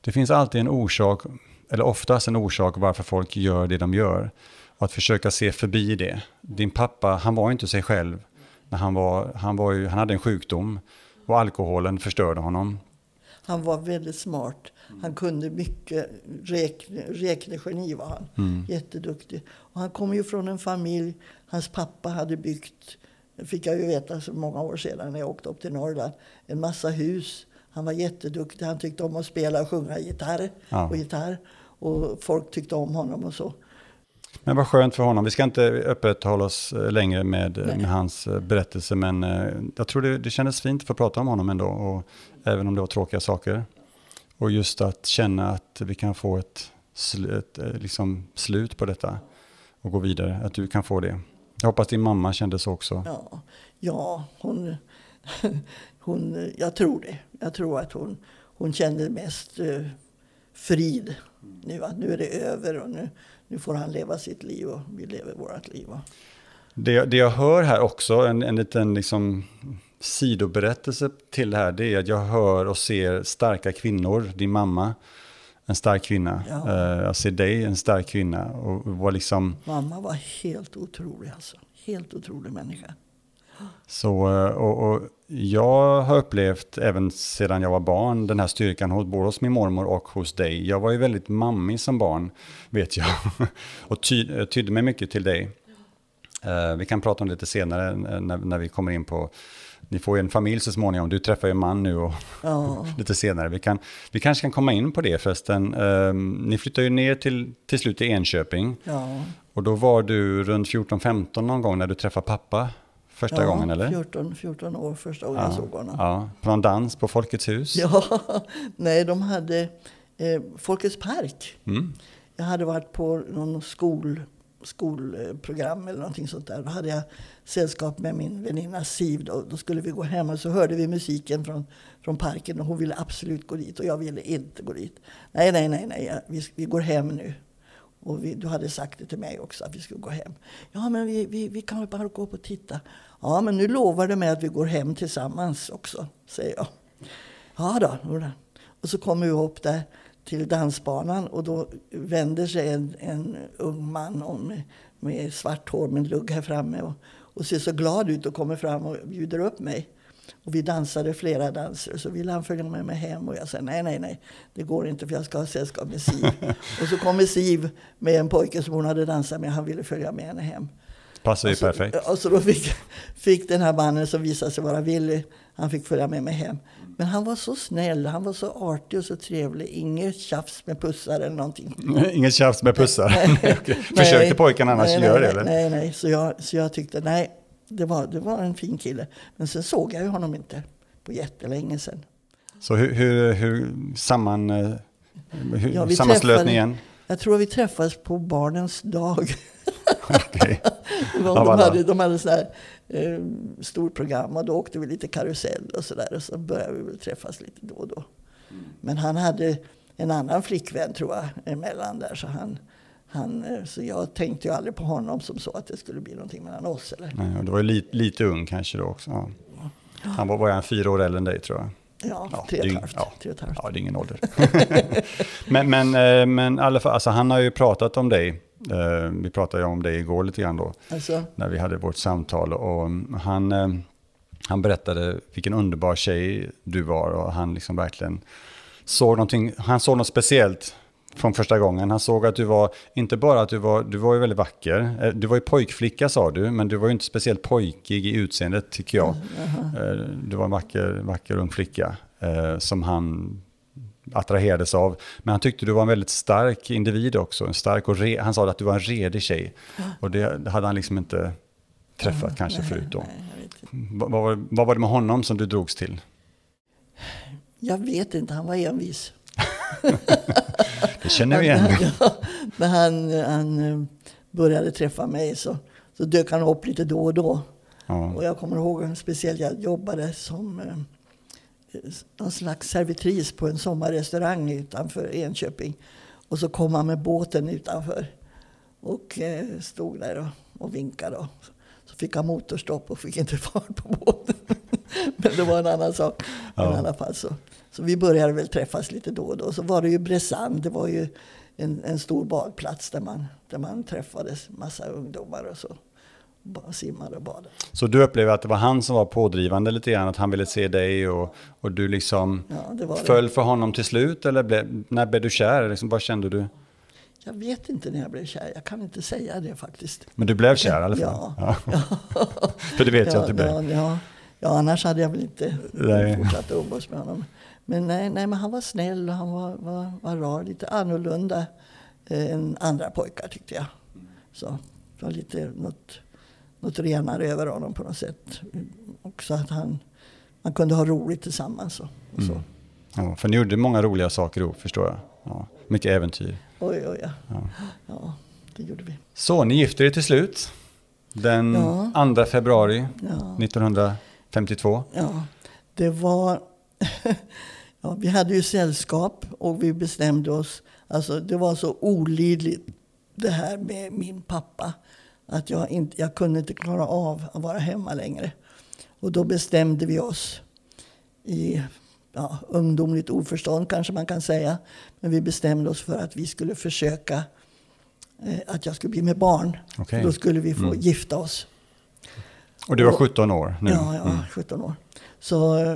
det finns alltid en orsak, eller oftast en orsak varför folk gör det de gör. Och att försöka se förbi det. Din pappa, han var inte sig själv. När han, var, han, var ju, han hade en sjukdom och alkoholen förstörde honom. Han var väldigt smart. Han kunde mycket. Räkne, räknegeni var han. Mm. Jätteduktig. Och han kom ju från en familj. Hans pappa hade byggt, fick jag ju veta så många år sedan när jag åkte upp till Norrland, en massa hus. Han var jätteduktig. Han tyckte om att spela och sjunga gitarr. Ja. Och gitarr. Och folk tyckte om honom och så. Men vad skönt för honom. Vi ska inte öppet hålla oss eh, längre med, med hans eh, berättelse, men eh, jag tror det, det kändes fint att få prata om honom ändå, och även om det var tråkiga saker. Och just att känna att vi kan få ett, ett liksom slut på detta och gå vidare, att du kan få det. Jag hoppas din mamma kände så också. Ja, ja hon, hon, jag tror det. Jag tror att hon, hon kände mest frid nu, att nu är det över och nu, nu får han leva sitt liv och vi lever vårt liv. Det, det jag hör här också, en, en liten liksom sidoberättelse till det här, det är att jag hör och ser starka kvinnor, din mamma, en stark kvinna. Ja. Uh, jag ser dig, en stark kvinna. Och var liksom... Mamma var helt otrolig alltså. Helt otrolig människa. Så, eh, och, och, jag har upplevt även sedan jag var barn den här styrkan hos, både hos min mormor och hos dig. Jag var ju väldigt mammig som barn, vet jag. och ty, tydde mig mycket till dig. Uh, vi kan prata om det lite senare när, när vi kommer in på ni får ju en familj så småningom. Du träffar ju en man nu och ja. lite senare. Vi, kan, vi kanske kan komma in på det förresten. Um, ni flyttade ju ner till, till slut till Enköping. Ja. Och då var du runt 14-15 någon gång när du träffade pappa första ja, gången eller? 14, 14 år första gången ja, jag såg honom. Ja, på någon dans på Folkets hus? Ja, nej de hade eh, Folkets park. Mm. Jag hade varit på någon skol skolprogram eller någonting sånt där. Då hade jag sällskap med min väninna Siv. Då, då skulle vi gå hem och så hörde vi musiken från, från parken och hon ville absolut gå dit och jag ville inte gå dit. Nej, nej, nej, nej, vi, vi går hem nu. Och vi, du hade sagt det till mig också att vi skulle gå hem. Ja, men vi, vi, vi kan väl bara gå upp och titta. Ja, men nu lovar du mig att vi går hem tillsammans också, säger jag. Ja då. Och så kommer vi upp där till dansbanan och då vänder sig en, en ung man med, med svart hår med en lugg här framme och, och ser så glad ut och kommer fram och bjuder upp mig. Och vi dansade flera danser så ville han följa med mig hem och jag sa nej, nej, nej, det går inte för jag ska ha sällskap med Siv. och så kommer Siv med en pojke som hon hade dansat med, han ville följa med henne hem. Passar ju och så, perfekt. Och så då fick, fick den här mannen som visade sig vara villig, han fick följa med mig hem. Men han var så snäll, han var så artig och så trevlig. Inget tjafs med pussar eller någonting. Inget tjafs med pussar? Försökte pojken annars nej, göra det? Eller? Nej, nej. Så jag, så jag tyckte, nej, det var, det var en fin kille. Men sen såg jag ju honom inte på jättelänge sen. Så hur, hur, hur samman, eh, hur, ja, sammanslöt ni igen? Jag tror att vi träffades på barnens dag. Okay. de, hade, de hade sån här eh, stort program och då åkte vi lite karusell och sådär. Och så började vi väl träffas lite då och då. Mm. Men han hade en annan flickvän tror jag emellan där. Så, han, han, eh, så jag tänkte ju aldrig på honom som så att det skulle bli någonting mellan oss. Eller? Nej, du var ju lite, lite ung kanske då också. Ja. Han var bara fyra år äldre än dig tror jag. Ja, ja tre och ett halvt. Ja, tre och ett halvt. ja, det är ingen ålder. men, men, eh, men alla, alltså, han har ju pratat om dig Eh, vi pratade om det igår lite grann då, alltså. när vi hade vårt samtal. Och mm, han, eh, han berättade vilken underbar tjej du var och han liksom verkligen såg någonting, han såg något speciellt från första gången. Han såg att du var, inte bara att du var, du var ju väldigt vacker, eh, du var ju pojkflicka sa du, men du var ju inte speciellt pojkig i utseendet tycker jag. Mm, du var en vacker, vacker ung flicka som han attraherades av. Men han tyckte du var en väldigt stark individ också. En stark och re, han sa att du var en redig tjej. Och det hade han liksom inte träffat ja, kanske nej, förut då. Nej, vad, var, vad var det med honom som du drogs till? Jag vet inte, han var envis. det känner vi igen. Ja, när han, han eh, började träffa mig så, så dök han upp lite då och då. Ja. Och jag kommer ihåg speciellt, jag jobbade som eh, någon slags servitris på en sommarrestaurang utanför Enköping. Och så kom han med båten utanför och eh, stod där och, och vinkade. Och, så fick han motorstopp och fick inte fart på båten. Men det var en annan sak. Ja. I alla fall så. Så vi började väl träffas lite då och då. Så var det ju Bressan. Det var ju en, en stor badplats där man, där man träffades massa ungdomar och så simmade och badade. Så du upplevde att det var han som var pådrivande lite grann, att han ville se dig och, och du liksom ja, föll det. för honom till slut? Eller blev, när blev du kär? Liksom, vad kände du? Jag vet inte när jag blev kär, jag kan inte säga det faktiskt. Men du blev kär i alla fall? Ja. ja. för det vet ja, jag att du blev. Ja, ja. Ja, annars hade jag väl inte nej. fortsatt umgås med honom. Men nej, nej, men han var snäll och han var, var, var rar, lite annorlunda eh, än andra pojkar tyckte jag. Så det var lite något något renare över honom på något sätt. Också att han, man kunde ha roligt tillsammans. Och, och så. Mm. Ja, för ni gjorde många roliga saker ihop förstår jag. Ja, mycket äventyr. Oj, oj, ja. ja. ja det gjorde vi. Så ni gifte er till slut den ja. 2 februari ja. 1952. Ja, det var... ja, vi hade ju sällskap och vi bestämde oss. Alltså, det var så olidligt det här med min pappa. Att jag, inte, jag kunde inte klara av att vara hemma längre. Och då bestämde vi oss i ja, ungdomligt oförstånd kanske man kan säga. Men vi bestämde oss för att vi skulle försöka eh, att jag skulle bli med barn. Okay. Då skulle vi få mm. gifta oss. Och du var 17 år nu? Ja, ja mm. 17 år. Så, eh,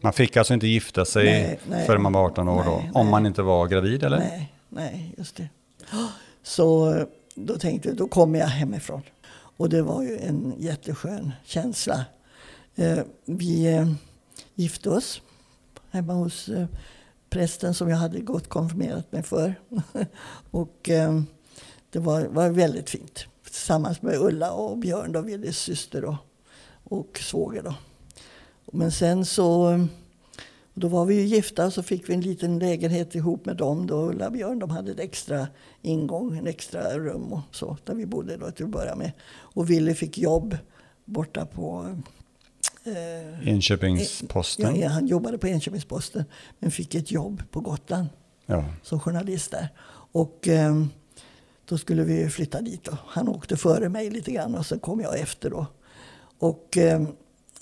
man fick alltså inte gifta sig nej, nej, förrän man var 18 år nej, då? Om man inte var gravid eller? Nej, nej, just det. Så eh, då tänkte jag, då kommer jag hemifrån. Och det var ju en jätteskön känsla. Eh, vi gifte oss hemma hos prästen som jag hade gått konfirmerat mig för. och det var, var väldigt fint. Tillsammans med Ulla och Björn, då, Willys syster och, och svåger. Då. Men sen så då var vi ju gifta så fick vi en liten lägenhet ihop med dem. Då Ulla Björn de hade en extra ingång, en extra rum och så. Där vi bodde då till att börja med. Och Ville fick jobb borta på eh, Enköpingsposten? Ja, han jobbade på Enköpingsposten. Men fick ett jobb på Gotland ja. som journalist där. Och eh, då skulle vi flytta dit. Då. Han åkte före mig lite grann och sen kom jag efter då. Och eh,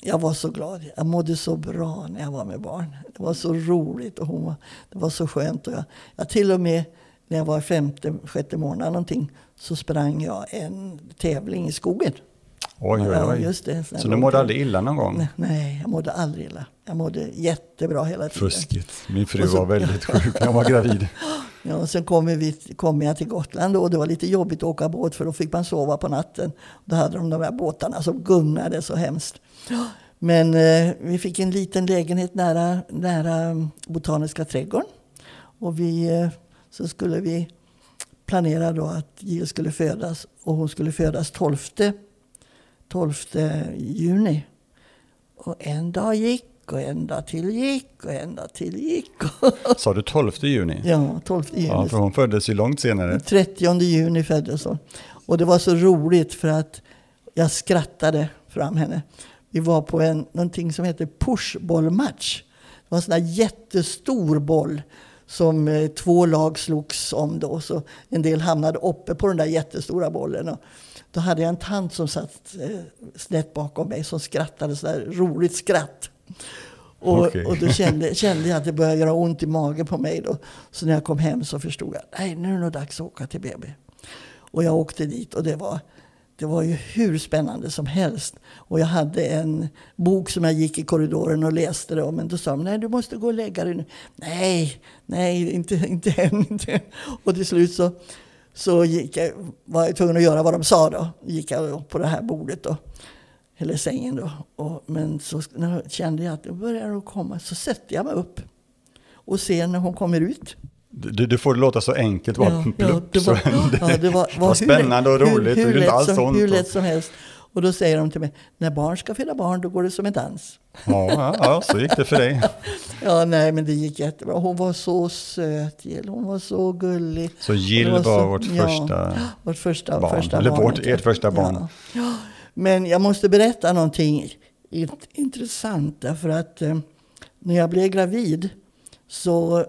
jag var så glad. Jag mådde så bra när jag var med barn. Det var så roligt och hon var, det var så skönt. Och jag, jag till och med när jag var femte, sjätte månad någonting så sprang jag en tävling i skogen. Oj, oj, oj. just det, så du mådde aldrig illa någon gång? Nej, jag mådde aldrig illa. Jag mådde jättebra hela tiden. Fuskigt. Min fru så, var väldigt sjuk när jag var gravid. Ja, och sen kom, vi, kom jag till Gotland och det var lite jobbigt att åka båt för då fick man sova på natten. Då hade de de där båtarna som gungade så hemskt. Men eh, vi fick en liten lägenhet nära, nära Botaniska trädgården. Och vi, eh, så skulle vi planera då att Jill skulle födas. Och hon skulle födas 12, 12 juni. Och en dag gick och en dag till gick och en dag till gick. Sa du 12 juni? Ja, 12 juni. Ja, för hon föddes ju långt senare. 30 juni föddes hon. Och det var så roligt för att jag skrattade fram henne. Vi var på en, någonting som heter pushbollmatch. Det var en sån där jättestor boll som eh, två lag slogs om. Då. Så en del hamnade uppe på den där jättestora bollen. Och då hade jag en tant som satt eh, snett bakom mig som skrattade så där roligt skratt. Och, okay. och då kände, kände jag att det började göra ont i magen på mig. Då. Så när jag kom hem så förstod jag att nu är det nog dags att åka till BB. Och jag åkte dit och det var det var ju hur spännande som helst. Och jag hade en bok som jag gick i korridoren och läste. Det, men då sa de, nej du måste gå och lägga dig nu. Nej, nej, inte, inte än. Inte. Och till slut så, så gick jag, var jag tvungen att göra vad de sa då. Gick jag upp på det här bordet då. Eller sängen då. Och, men så när kände jag att det började komma så sätter jag mig upp. Och ser när hon kommer ut. Du, du, får det låta så enkelt, bara ja, plupp, ja, det var, ja, det var, var spännande och roligt. Hur, hur, lätt alls som, hur lätt som helst. Och då säger de till mig, när barn ska föda barn då går det som en dans. Ja, ja, så gick det för dig. ja, nej men det gick jättebra. Hon var så söt Jill, hon var så gullig. Så Jill var, var så, vårt första, vårt första barn? Första Eller vårt, ert första barn? Ja. Men jag måste berätta någonting intressant. Därför att eh, när jag blev gravid så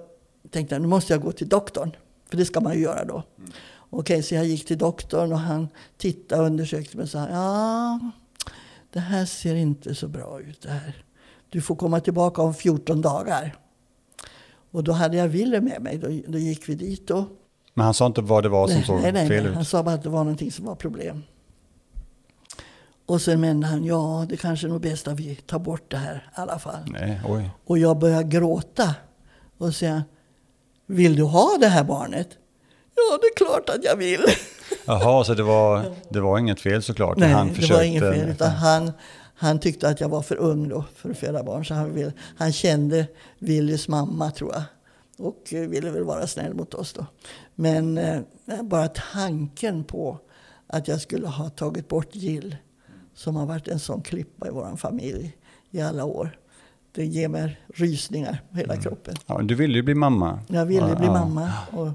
tänkte jag nu måste jag gå till doktorn. För det ska man ju göra då. Mm. Okej, så jag gick till doktorn och han tittade och undersökte mig och sa ja, det här ser inte så bra ut det här. Du får komma tillbaka om 14 dagar. Och då hade jag Wille med mig. Då, då gick vi dit. Och, Men han sa inte vad det var som nej, såg nej, nej, fel ut? Han sa bara att det var någonting som var problem. Och sen menade han, ja det kanske är nog bäst att vi tar bort det här i alla fall. Nej, oj. Och jag började gråta. Och säga, vill du ha det här barnet? Ja, det är klart att jag vill. Jaha, så det var, det var inget fel såklart? Nej, han det var inget fel. Utan han, han tyckte att jag var för ung då för att föda barn. Så han, vill, han kände Willys mamma tror jag. Och ville väl vara snäll mot oss då. Men eh, bara tanken på att jag skulle ha tagit bort Jill. Som har varit en sån klippa i vår familj i alla år det ger mig rysningar på hela mm. kroppen. Ja, du ville ju bli mamma. Jag ville ja, bli ja. mamma. Och,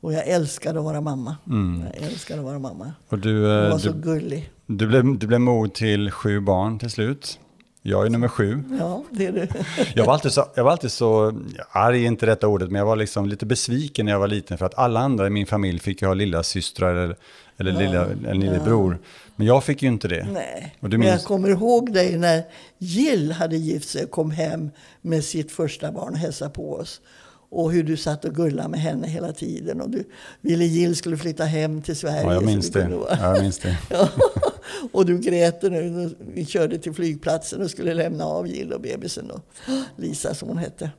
och jag älskade att vara mamma. Mm. Jag älskade att vara mamma. Och du, Hon var du, så gullig. Du blev, du blev mor till sju barn till slut. Jag är nummer sju. Ja, det är du. jag, var alltid så, jag var alltid så, arg inte rätta ordet, men jag var liksom lite besviken när jag var liten för att alla andra i min familj fick ju ha lilla systrar eller, eller, ja, lilla, eller lillebror. Ja. Men jag fick ju inte det. Nej, men minns... jag kommer ihåg dig när Jill hade gift sig och kom hem med sitt första barn och hälsade på oss och hur du satt och gullade med henne hela tiden. Och du ville Jill skulle flytta hem till Sverige. Ja, jag minns det. Ja, jag minns det. Och du grät nu. Vi körde till flygplatsen och skulle lämna av Jill och bebisen. Och Lisa som hon hette.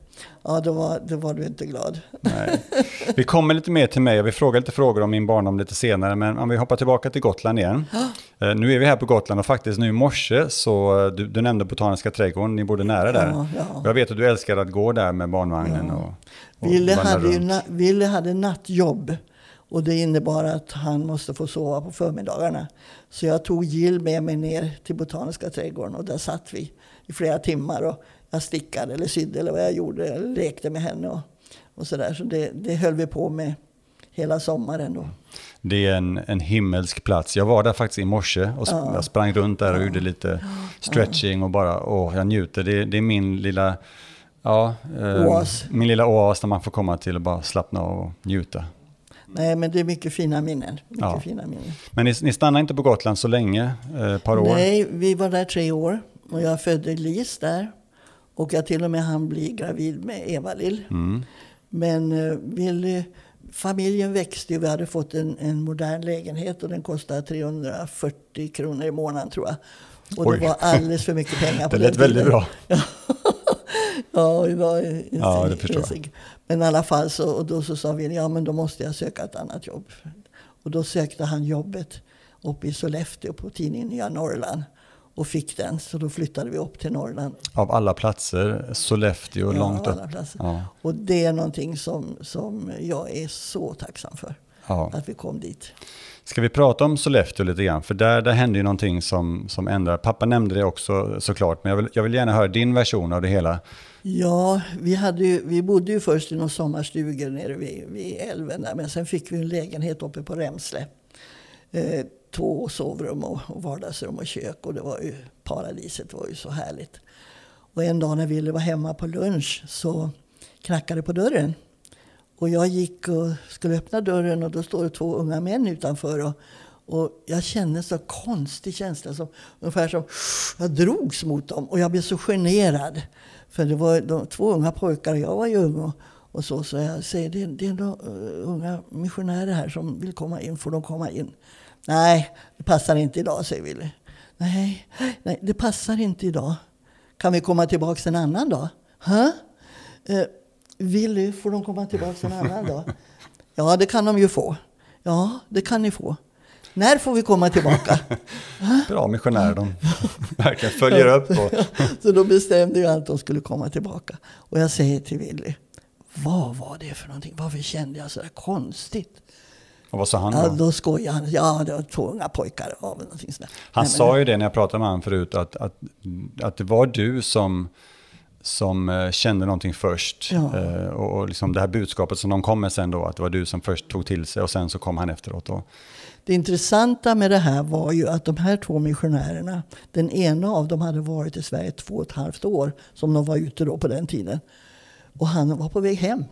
Ja, då var, då var du inte glad. Nej. Vi kommer lite mer till mig och vi frågar lite frågor om min barndom lite senare. Men om vi hoppar tillbaka till Gotland igen. Uh, nu är vi här på Gotland och faktiskt nu i morse så, du, du nämnde Botaniska trädgården, ni bodde nära där. Ja, ja. Jag vet att du älskar att gå där med barnvagnen. Ja. Och, och Ville, hade na, Ville hade nattjobb. Och det innebar att han måste få sova på förmiddagarna. Så jag tog Jill med mig ner till Botaniska trädgården och där satt vi i flera timmar. Och jag stickade eller sydde eller vad jag gjorde. Jag lekte med henne och, och sådär. Så det, det höll vi på med hela sommaren då. Det är en, en himmelsk plats. Jag var där faktiskt i morse och ja. jag sprang runt där och ja. gjorde lite stretching och bara, åh, jag njuter. Det, det är min lilla, ja, eh, min lilla oas där man får komma till och bara slappna av och njuta. Nej, men det är mycket fina minnen. Mycket ja. fina minnen. Men ni, ni stannade inte på Gotland så länge, eh, par år? Nej, vi var där tre år och jag födde Lis där. Och jag till och med hann bli gravid med Eva-Lill. Mm. Men uh, vill, familjen växte ju. Vi hade fått en, en modern lägenhet och den kostade 340 kronor i månaden tror jag. Och Oj. det var alldeles för mycket pengar på Det lät väldigt bra. ja, det var en, ja, det förstår jag. Men i alla fall så, och då så sa vi, ja men då måste jag söka ett annat jobb. Och då sökte han jobbet uppe i Sollefteå på tidningen Nya Norrland och fick den. Så då flyttade vi upp till Norrland. Av alla platser, Sollefteå ja, långt upp. Ja. Och det är någonting som, som jag är så tacksam för. Ja. Att vi kom dit. Ska vi prata om Sollefteå lite grann? För där, där hände ju någonting som, som ändrar. Pappa nämnde det också såklart, men jag vill, jag vill gärna höra din version av det hela. Ja, vi, hade ju, vi bodde ju först i några sommarstugor nere vid, vid älven där, men sen fick vi en lägenhet uppe på Remsle. Eh, två sovrum och, och vardagsrum och kök och det var ju paradiset, var ju så härligt. Och en dag när Ville var hemma på lunch så knackade det på dörren. Och jag gick och skulle öppna dörren och då står det två unga män utanför. Och, och jag kände så konstig känsla, som, ungefär som jag drogs mot dem. Och jag blev så generad. För det var de, två unga pojkar jag var ju ung. Och, och så, så jag säger, det, det är några uh, unga missionärer här som vill komma in. Får de komma in? Nej, det passar inte idag, säger Wille. Nej, nej, det passar inte idag. Kan vi komma tillbaka en annan dag? Huh? Eh, Willy, får de komma tillbaka en annan dag? Ja, det kan de ju få. Ja, det kan ni få. När får vi komma tillbaka? Bra missionärer de verkligen följer upp. Och så då bestämde jag att de skulle komma tillbaka. Och jag säger till Willy, vad var det för någonting? Varför kände jag så där konstigt? Och vad sa han då? Ja, då skojade han. Ja, det var två unga pojkar. Av någonting sådär. Han Nej, sa men, ju det när jag pratade med honom förut, att, att, att det var du som som eh, kände någonting först. Ja. Eh, och, och liksom det här budskapet som de kom med sen då, att det var du som först tog till sig och sen så kom han efteråt. Då. Det intressanta med det här var ju att de här två missionärerna, den ena av dem hade varit i Sverige två och ett halvt år, som de var ute då på den tiden. Och han var på väg hem.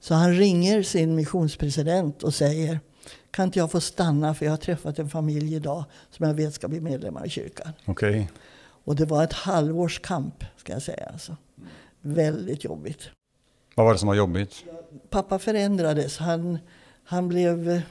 Så han ringer sin missionspresident och säger kan inte jag få stanna för jag har träffat en familj idag som jag vet ska bli medlemmar i kyrkan. Okay. Och det var ett halvårs kamp, ska jag säga. Alltså. Väldigt jobbigt. Vad var det som var jobbigt? Pappa förändrades. Han, han blev...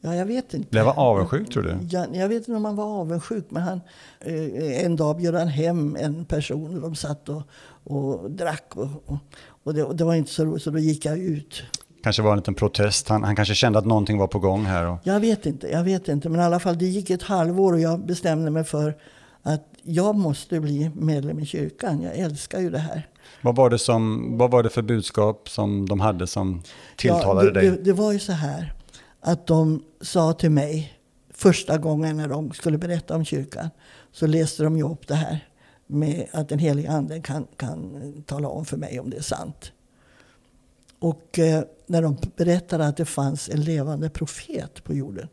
Ja, jag vet inte. Blev han avundsjuk tror du? Ja, jag vet inte om han var avundsjuk. Men han, eh, en dag bjöd han hem en person. Och de satt och, och drack. Och, och, och det, det, var inte så roligt, så då gick jag ut. Kanske var en liten protest. Han, han kanske kände att någonting var på gång här. Och... Jag vet inte. Jag vet inte. Men i alla fall, det gick ett halvår och jag bestämde mig för att jag måste bli medlem i kyrkan. Jag älskar ju det här. Vad var det, som, vad var det för budskap som de hade som tilltalade ja, det, dig? Det, det var ju så här att de sa till mig första gången när de skulle berätta om kyrkan så läste de ju upp det här med att den heliga anden kan, kan tala om för mig om det är sant. Och eh, när de berättade att det fanns en levande profet på jorden.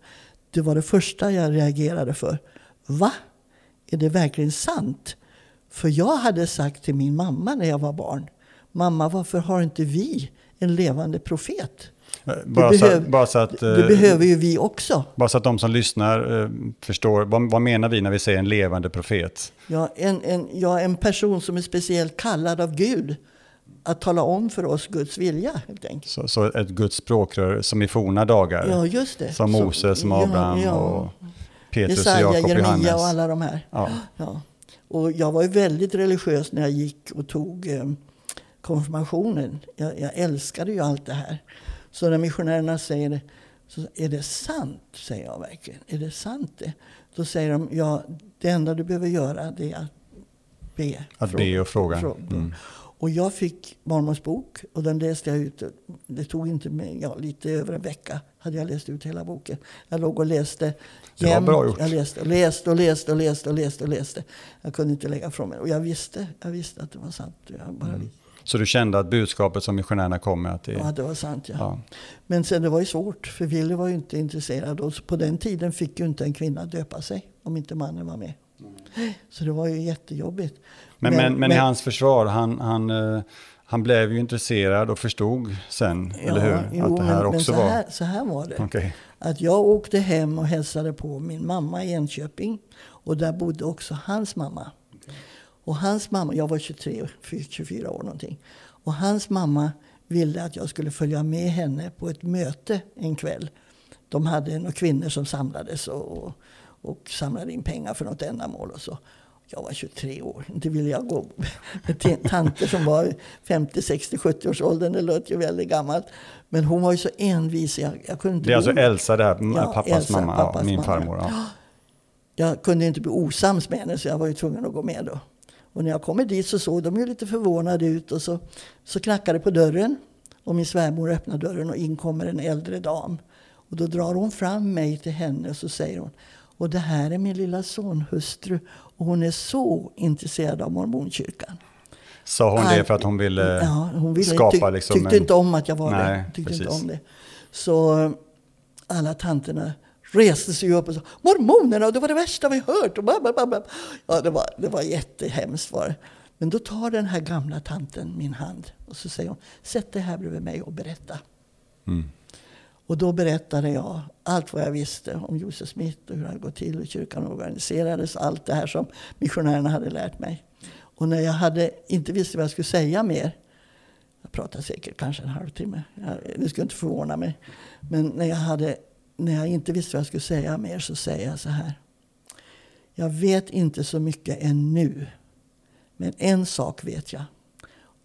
Det var det första jag reagerade för. Va? Är det verkligen sant? För jag hade sagt till min mamma när jag var barn. Mamma, varför har inte vi en levande profet? Bara, det, behöv, så, bara så att, det behöver ju vi också. Bara så att de som lyssnar eh, förstår, vad, vad, menar vi när vi säger en levande profet? Ja en, en, ja, en person som är speciellt kallad av Gud att tala om för oss Guds vilja. Helt enkelt. Så, så ett Guds språkrör som i forna dagar? Ja, just det. Som Moses, som Abraham ja, ja. och Petrus Jesaja, och Jakob och Johannes? och alla de här. Ja. ja. Och jag var ju väldigt religiös när jag gick och tog eh, konfirmationen. Jag, jag älskade ju allt det här. Så när missionärerna säger det, så är det sant? Säger jag verkligen. Är det sant det? Då säger de, ja, det enda du behöver göra det är att be. Att be och fråga. Mm. Och jag fick mormors bok och den läste jag ut. Det tog inte med, ja, lite över en vecka hade jag läst ut hela boken. Jag låg och läste det var bra gjort. Jag läste och läste och läste och läste och läste och läste. Jag kunde inte lägga från mig. Och jag visste, jag visste att det var sant. Jag bara mm. Så du kände att budskapet som missionärerna kom med? Att det, ja, det var sant. Ja. ja. Men sen det var ju svårt, för Wille var ju inte intresserad. Och på den tiden fick ju inte en kvinna döpa sig om inte mannen var med. Mm. Så det var ju jättejobbigt. Men, men, men, men i hans försvar, han, han, uh, han blev ju intresserad och förstod sen, ja, eller hur? Jo, att det här men, också men så, här, så här var det. Okay. Att jag åkte hem och hälsade på min mamma i Enköping. Och där bodde också hans mamma. Och hans mamma, jag var 23, 24 år någonting. Och hans mamma ville att jag skulle följa med henne på ett möte en kväll. De hade några kvinnor som samlades och, och samlade in pengar för något ändamål och så. Jag var 23 år. Inte ville jag gå med tanter som var 50, 60, 70 års åldern. Det låter ju väldigt gammalt. Men hon var ju så envis. Jag, jag kunde inte det är alltså Elsa, det här, ja, pappas Elsa, mamma, pappas ja, min mamma. farmor. Ja. Jag kunde inte bli osams med henne så jag var ju tvungen att gå med då. Och när jag kommer dit så såg de ju lite förvånade ut och så, så knackade det på dörren. Och min svärmor öppnar dörren och in kommer en äldre dam. Och då drar hon fram mig till henne och så säger hon och det här är min lilla sonhustru och hon är så intresserad av mormonkyrkan. Sa hon det för att hon ville, ja, hon ville skapa tyck, liksom Tyckte en... inte om att jag var Nej, där. Tyckte inte om det. Så alla tanterna reste sig upp och sa mormonerna, det var det värsta vi hört. Ja, det var, det var jättehemskt var det. Men då tar den här gamla tanten min hand och så säger hon, sätt dig här bredvid mig och berätta. Mm. Och då berättade jag allt vad jag visste om Josef Smith och hur det hade gått till, hur kyrkan organiserades, allt det här som missionärerna hade lärt mig. Och när jag hade, inte visste vad jag skulle säga mer, jag pratade säkert kanske en halvtimme, det skulle inte förvåna mig. Men när jag, hade, när jag inte visste vad jag skulle säga mer så säger jag så här. Jag vet inte så mycket ännu, men en sak vet jag.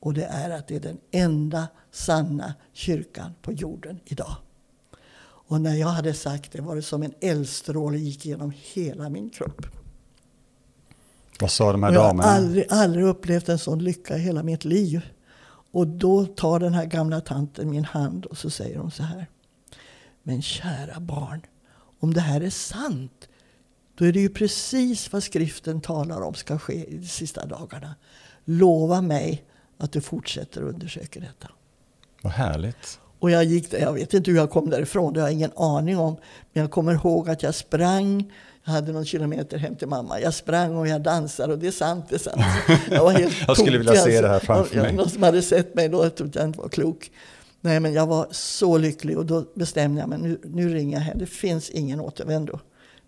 Och det är att det är den enda sanna kyrkan på jorden idag. Och när jag hade sagt det var det som en eldstråle gick genom hela min kropp. Vad sa de här damerna? Jag har aldrig, aldrig upplevt en sån lycka i hela mitt liv. Och då tar den här gamla tanten min hand och så säger hon så här. Men kära barn, om det här är sant, då är det ju precis vad skriften talar om ska ske i de sista dagarna. Lova mig att du fortsätter undersöka detta. Vad härligt. Och jag gick Jag vet inte hur jag kom därifrån. Det har jag ingen aning om. Men jag kommer ihåg att jag sprang. Jag hade någon kilometer hem till mamma. Jag sprang och jag dansade och det är sant, det är sant. Jag var helt Jag skulle vilja se det här framför alltså. mig. Någon som hade sett mig då trodde jag inte var klok. Nej, men jag var så lycklig och då bestämde jag mig. Nu, nu ringer jag hem. Det finns ingen återvändo.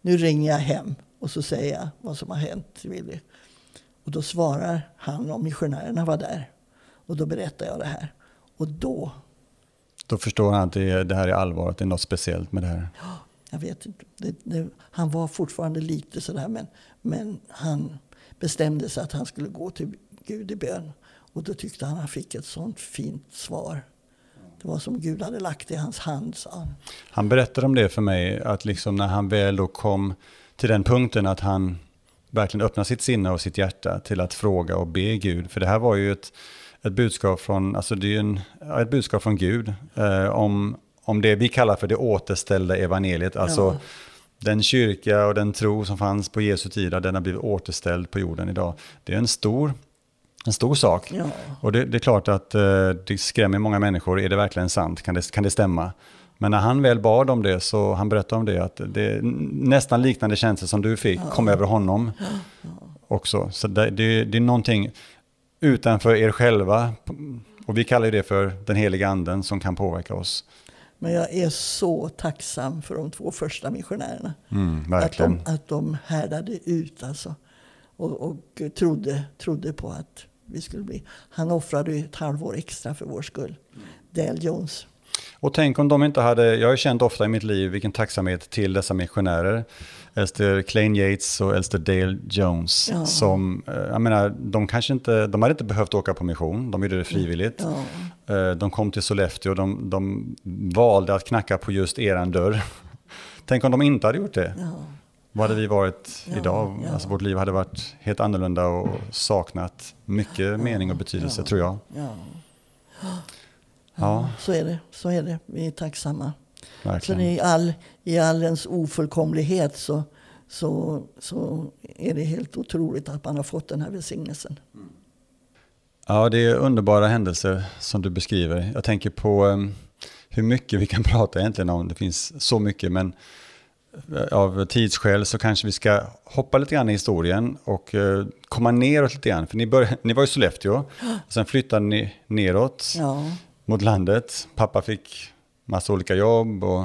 Nu ringer jag hem och så säger jag vad som har hänt Willy. Och då svarar han om missionärerna var där. Och då berättar jag det här. Och då då förstår han att det, det här är allvar, att det är något speciellt med det här. Ja, jag vet inte. Det, det, han var fortfarande lite sådär, men, men han bestämde sig att han skulle gå till Gud i bön. Och då tyckte han att han fick ett sånt fint svar. Det var som Gud hade lagt i hans hand, sa han. Han berättade om det för mig, att liksom när han väl då kom till den punkten att han verkligen öppnade sitt sinne och sitt hjärta till att fråga och be Gud. För det här var ju ett ett budskap från, alltså det är en, ett budskap från Gud eh, om, om det vi kallar för det återställda evangeliet. Alltså ja. den kyrka och den tro som fanns på Jesu tid, den har blivit återställd på jorden idag. Det är en stor, en stor sak. Ja. Och det, det, är klart att eh, det skrämmer många människor. Är det verkligen sant? Kan det, kan det stämma? Men när han väl bad om det så han berättade om det att det nästan liknande känslor som du fick ja. kom över honom. också. Så det, det, det är någonting utanför er själva. Och vi kallar det för den heliga anden som kan påverka oss. Men jag är så tacksam för de två första missionärerna. Mm, att, de, att de härdade ut alltså. Och, och trodde, trodde på att vi skulle bli. Han offrade ett halvår extra för vår skull. Dale Jones. Och tänk om de inte hade, jag har känt ofta i mitt liv vilken tacksamhet till dessa missionärer. Älster Clayne Yates och Älster Dale Jones. Ja. Som, eh, jag menar, de kanske inte, de hade inte behövt åka på mission, de gjorde det frivilligt. Ja. Eh, de kom till Sollefteå, de, de valde att knacka på just eran dörr. Tänk om de inte hade gjort det. Ja. Vad hade vi varit idag? Alltså vårt liv hade varit helt annorlunda och saknat mycket mening och betydelse, tror jag. Ja. Så är det. Så är det. Vi är tacksamma. Verkligen. Så i all, i all ens ofullkomlighet så, så, så är det helt otroligt att man har fått den här välsignelsen. Ja, det är underbara händelser som du beskriver. Jag tänker på um, hur mycket vi kan prata egentligen om. Det finns så mycket, men av tidsskäl så kanske vi ska hoppa lite grann i historien och uh, komma neråt lite grann. För ni, började, ni var i Sollefteå, och sen flyttade ni neråt. Ja mot landet. Pappa fick massa olika jobb och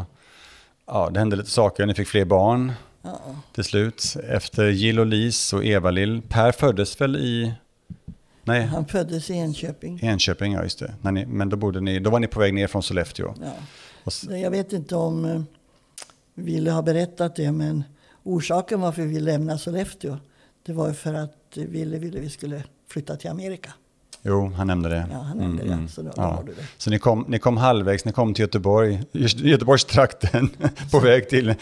ja, det hände lite saker. Ni fick fler barn ja. till slut. Efter Jill och Lis och Eva-Lill. Per föddes väl i... Nej. Han föddes i Enköping. Enköping, ja just det. Ni, men då, bodde ni, då var ni på väg ner från Sollefteå. Ja. Jag vet inte om uh, Ville har berättat det, men orsaken varför vi lämnade Sollefteå, det var för att Ville ville vi skulle flytta till Amerika. Jo, han nämnde det. Ja, han nämnde mm, det. Så, då, ja. har du det. så ni, kom, ni kom halvvägs, ni kom till Göteborg, Göteborgstrakten på väg till...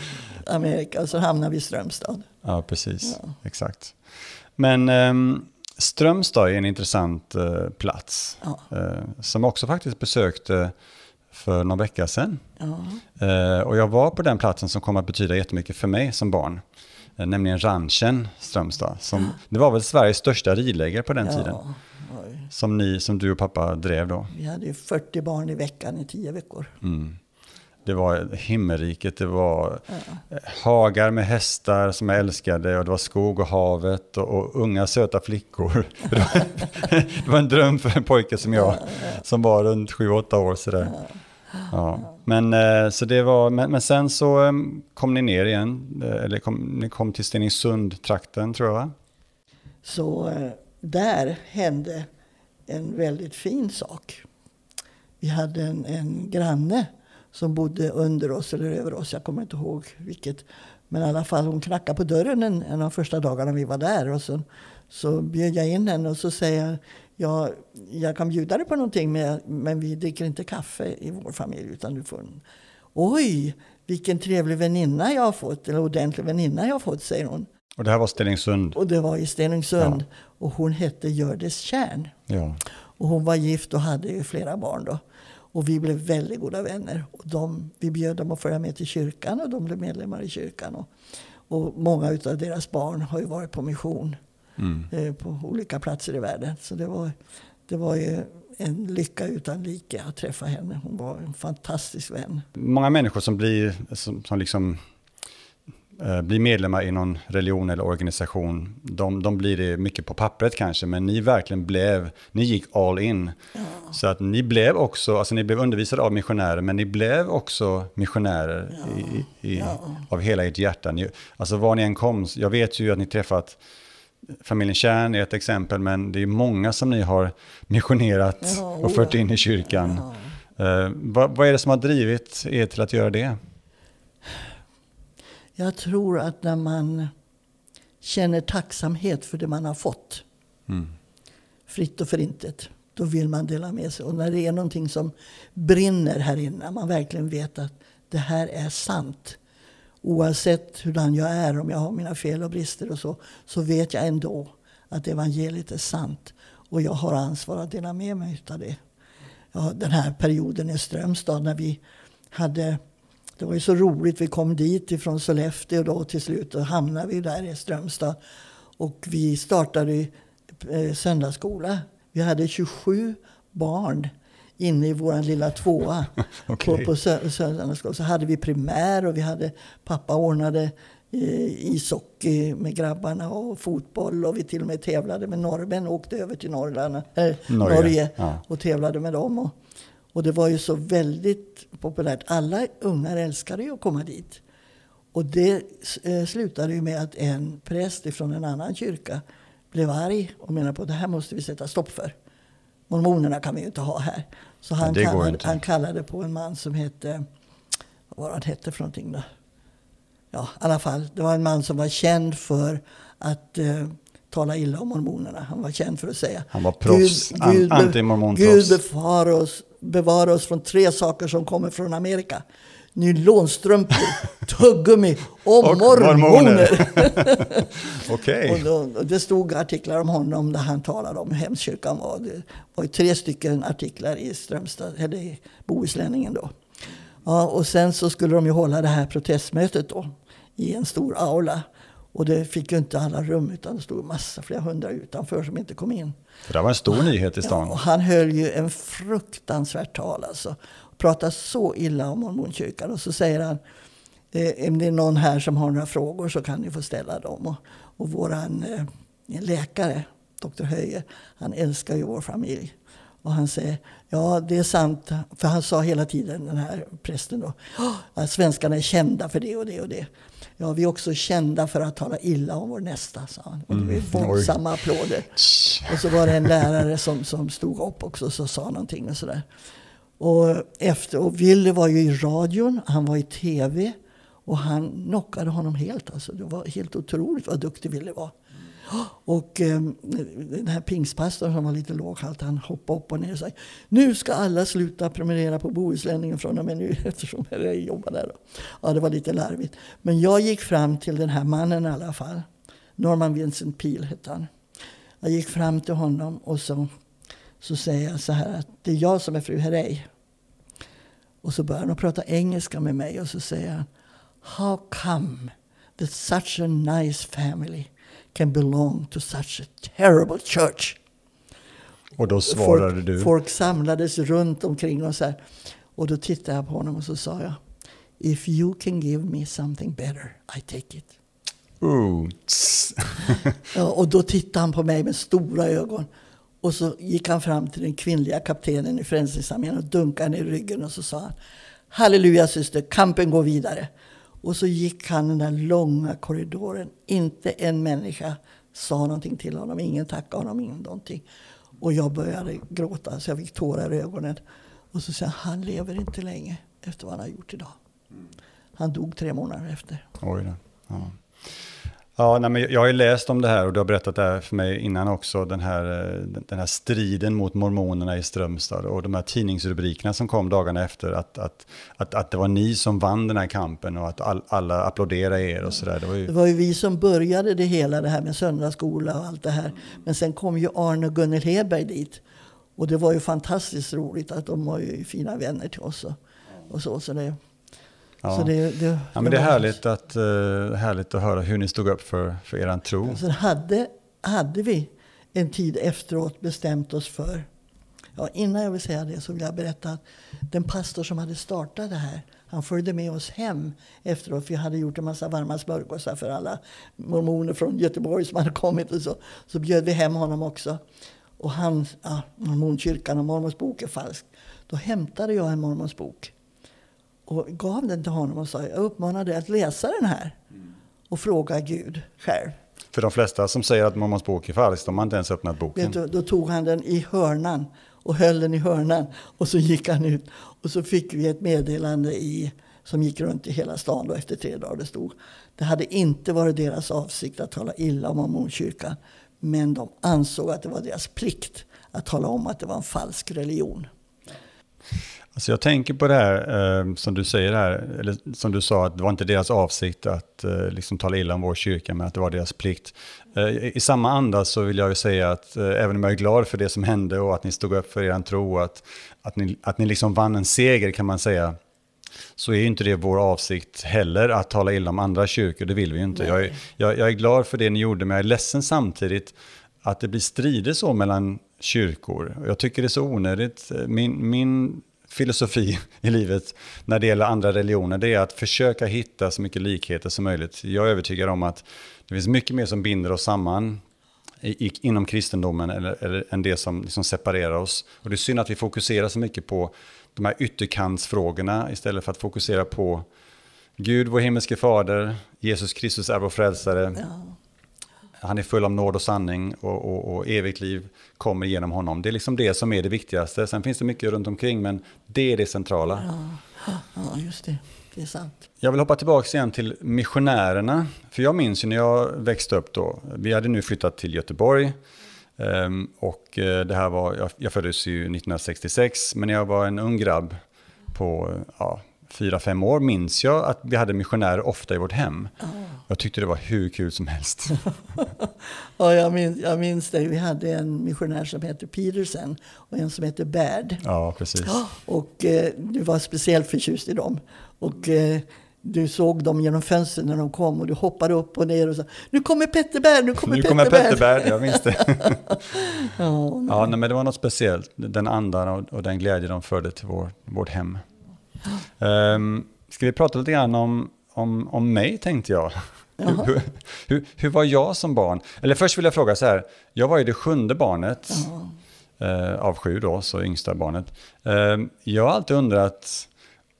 Amerika, och så hamnade vi i Strömstad. Ja, precis. Ja. Exakt. Men um, Strömstad är en intressant uh, plats. Ja. Uh, som också faktiskt besökte för någon vecka sedan. Uh, och jag var på den platsen som kom att betyda jättemycket för mig som barn. nämligen ranchen Strömstad. Som, det var väl Sveriges största ridläger på den tiden. Som, ni, som du och pappa drev då? Vi hade 40 barn i veckan i tio veckor. Mm. Det var himmelriket, det var ja. hagar med hästar som jag älskade och det var skog och havet och, och unga söta flickor. Det var, en dröm för en pojke som jag, ja, ja. som var runt 7-8 år sådär. Ja. Men, eh, så det var, men, men, sen så ehm, kom ni ner igen, eh, eller kom, ni kom till Stenungsund-trakten tror jag? Så eh, där hände en väldigt fin sak. Vi hade en, en granne som bodde under oss eller över oss. Jag kommer inte ihåg vilket. Men i alla fall hon knackade på dörren en, en av de första dagarna vi var där. Och sen, så bjöd jag in henne och så säger jag, ja, jag kan bjuda dig på någonting men, men vi dricker inte kaffe i vår familj. Utan du får en, Oj, vilken trevlig väninna jag har fått. Eller ordentlig väninna jag har fått, säger hon. Och det här var Stenungsund? Och det var i Stenungsund. Ja. Och hon hette Gördis Kärn. Ja. Och hon var gift och hade flera barn då. Och vi blev väldigt goda vänner. Och de, vi bjöd dem att följa med till kyrkan och de blev medlemmar i kyrkan. Och, och många av deras barn har ju varit på mission mm. eh, på olika platser i världen. Så det var, det var ju en lycka utan like att träffa henne. Hon var en fantastisk vän. Många människor som blir, som, som liksom Eh, blir medlemmar i någon religion eller organisation, de, de, blir det mycket på pappret kanske, men ni verkligen blev, ni gick all in. Ja. Så att ni blev också, alltså ni blev undervisade av missionärer, men ni blev också missionärer ja. i, i, ja. av hela ert hjärta. Ni, alltså var ni än kom, jag vet ju att ni träffat familjen Kärn är ett exempel, men det är många som ni har missionerat och fört in i kyrkan. Uh, vad, vad är det som har drivit er till att göra det? Jag tror att när man känner tacksamhet för det man har fått, mm. fritt och förintet, då vill man dela med sig. Och när det är någonting som brinner här inne, man verkligen vet att det här är sant. Oavsett hurdan jag är, om jag har mina fel och brister och så, så vet jag ändå att evangeliet är sant. Och jag har ansvar att dela med mig av det. Ja, den här perioden i Strömstad när vi hade det var ju så roligt. Vi kom dit ifrån Sollefteå då till slut och hamnade vi där i Strömstad. Och vi startade eh, söndagsskola. Vi hade 27 barn inne i vår lilla tvåa okay. på, på söndagsskolan. Så hade vi primär och vi hade, pappa ordnade ishockey med grabbarna och fotboll och vi till och med tävlade med norrmän och åkte över till Norrland, äh, Norge, Norge ja. och tävlade med dem. Och, och det var ju så väldigt populärt. Alla ungar älskade ju att komma dit. Och det eh, slutade ju med att en präst från en annan kyrka blev arg och menade på att det här måste vi sätta stopp för. Mormonerna kan vi ju inte ha här. Så han, kallade, han kallade på en man som hette, vad var han hette för någonting då? Ja, i alla fall, det var en man som var känd för att eh, tala illa om mormonerna. Han var känd för att säga. Han var proffs, Gud, Gud, Gud bevara oss, bevara oss från tre saker som kommer från Amerika nylonstrumpor, tuggummi och, och mormoner. okay. och, och det stod artiklar om honom där han talade om hur hemsk kyrkan var. Det var tre stycken artiklar i Strömstad, eller i Bohuslänningen då. Ja, och sen så skulle de ju hålla det här protestmötet då i en stor aula. Och det fick ju inte alla rum utan det stod massa, flera hundra utanför som inte kom in. Det var en stor nyhet i stan. Ja, och han höll ju en fruktansvärt tal alltså pratar så illa om mormonkyrkan. Och så säger han, eh, om det är någon här som har några frågor så kan ni få ställa dem. Och, och våran eh, läkare, doktor Höje, han älskar ju vår familj. Och han säger, ja det är sant, för han sa hela tiden, den här prästen då, att svenskarna är kända för det och det och det. Ja, vi är också kända för att tala illa om vår nästa, sa han. Och det blev mm. våldsamma applåder. Och så var det en lärare som, som stod upp också och sa någonting och sådär. Och, efter, och Wille var ju i radion, han var i tv. Och han knockade honom helt. Alltså. Det var helt otroligt vad duktig Wille var. Och eh, den här pingstpastorn som var lite låghalt, han hoppade upp och ner och sa Nu ska alla sluta prenumerera på Bohuslänningen från och med nu eftersom jag jobbar där. Ja, det var lite larvigt. Men jag gick fram till den här mannen i alla fall. Norman Vincent Peel hette han. Jag gick fram till honom och så så säger jag så här att det är jag som är fru Herrey. Och så börjar han prata engelska med mig och så säger han How come that such a nice family can belong to such a terrible church? Och då svarade folk, du? Folk samlades runt omkring och så här. Och då tittade jag på honom och så sa jag If you can give me something better, I take it. Ooh. ja, och då tittade han på mig med stora ögon. Och så gick han fram till den kvinnliga kaptenen i Frälsningsarmén och dunkade henne i ryggen och så sa han Halleluja syster, kampen går vidare. Och så gick han den där långa korridoren. Inte en människa sa någonting till honom. Ingen tackade honom, ingen någonting. Och jag började gråta så jag fick tårar i ögonen. Och så sa han, han lever inte länge efter vad han har gjort idag. Han dog tre månader efter. Oj då. Ja. Ja, nej, men jag har ju läst om det här och du har berättat det här för mig innan också, den här, eh, den här striden mot mormonerna i Strömstad och de här tidningsrubrikerna som kom dagarna efter, att, att, att, att det var ni som vann den här kampen och att all, alla applåderade er och sådär. Det, var ju... det var ju vi som började det hela, det här med söndagsskola och allt det här. Men sen kom ju Arne och Gunnel Hedberg dit. Och det var ju fantastiskt roligt att de var ju fina vänner till oss. Och, och så, så det, Ja. Det, det, ja, men det är härligt att, uh, härligt att höra hur ni stod upp för, för er tro. Så hade, hade vi en tid efteråt bestämt oss för, ja, innan jag vill säga det så vill jag berätta att den pastor som hade startat det här, han följde med oss hem efteråt. Vi hade gjort en massa varma smörgåsar för alla mormoner från Göteborg som hade kommit. Och så, så bjöd vi hem honom också. Och han, ja, mormonkyrkan och mormons bok är falsk. Då hämtade jag en mormons bok och gav den till honom och sa jag uppmanar dig att läsa den här och fråga Gud själv. För de flesta som säger att Mormons bok är falsk, de har inte ens öppnat boken. Du, då tog han den i hörnan och höll den i hörnan och så gick han ut. Och så fick vi ett meddelande i, som gick runt i hela stan då efter tre dagar. Det stod det hade inte varit deras avsikt att tala illa om Mormonkyrkan. Men de ansåg att det var deras plikt att tala om att det var en falsk religion. Alltså jag tänker på det här eh, som du säger här, eller som du sa, att det var inte deras avsikt att eh, liksom tala illa om vår kyrka, men att det var deras plikt. Eh, I samma anda så vill jag ju säga att eh, även om jag är glad för det som hände och att ni stod upp för er tro, att, att ni, att ni liksom vann en seger kan man säga, så är ju inte det vår avsikt heller att tala illa om andra kyrkor, det vill vi ju inte. Jag är, jag, jag är glad för det ni gjorde, men jag är ledsen samtidigt att det blir strider så mellan kyrkor. Jag tycker det är så onödigt. Min, min filosofi i livet när det gäller andra religioner, det är att försöka hitta så mycket likheter som möjligt. Jag är övertygad om att det finns mycket mer som binder oss samman i, inom kristendomen eller, eller, än det som liksom separerar oss. Och det är synd att vi fokuserar så mycket på de här ytterkantsfrågorna istället för att fokusera på Gud, vår himmelske fader, Jesus Kristus är vår frälsare. Ja. Han är full av nåd och sanning och, och, och, evigt liv kommer genom honom. Det är liksom det som är det viktigaste. Sen finns det mycket runt omkring, men det är det centrala. Ja, ja just det. Det är sant. Jag vill hoppa tillbaka igen till missionärerna. För jag minns ju när jag växte upp då. Vi hade nu flyttat till Göteborg. Ehm, och eh, det här var, jag föddes ju 1966, men jag var en ung grabb på ja, fyra, fem år minns jag att vi hade missionärer ofta i vårt hem. Oh. Jag tyckte det var hur kul som helst. ja, jag minns, jag minns det. Vi hade en missionär som hette Petersen och en som hette Baird. Ja, precis. Och eh, du var speciellt förtjust i dem. Och eh, du såg dem genom fönstret när de kom och du hoppade upp och ner och sa Nu kommer Petter Baird, nu kommer nu Petter kommer Petter Baird, jag minns det. ja, nej. ja nej, men det var något speciellt. Den andan och, och den glädje de förde till vår, vårt hem. Um, ska vi prata lite grann om, om, om mig tänkte jag. Hur, hur, hur, var jag som barn? Eller först vill jag fråga så här, jag var ju det sjunde barnet uh, av sju då, så yngsta barnet. Uh, jag har alltid undrat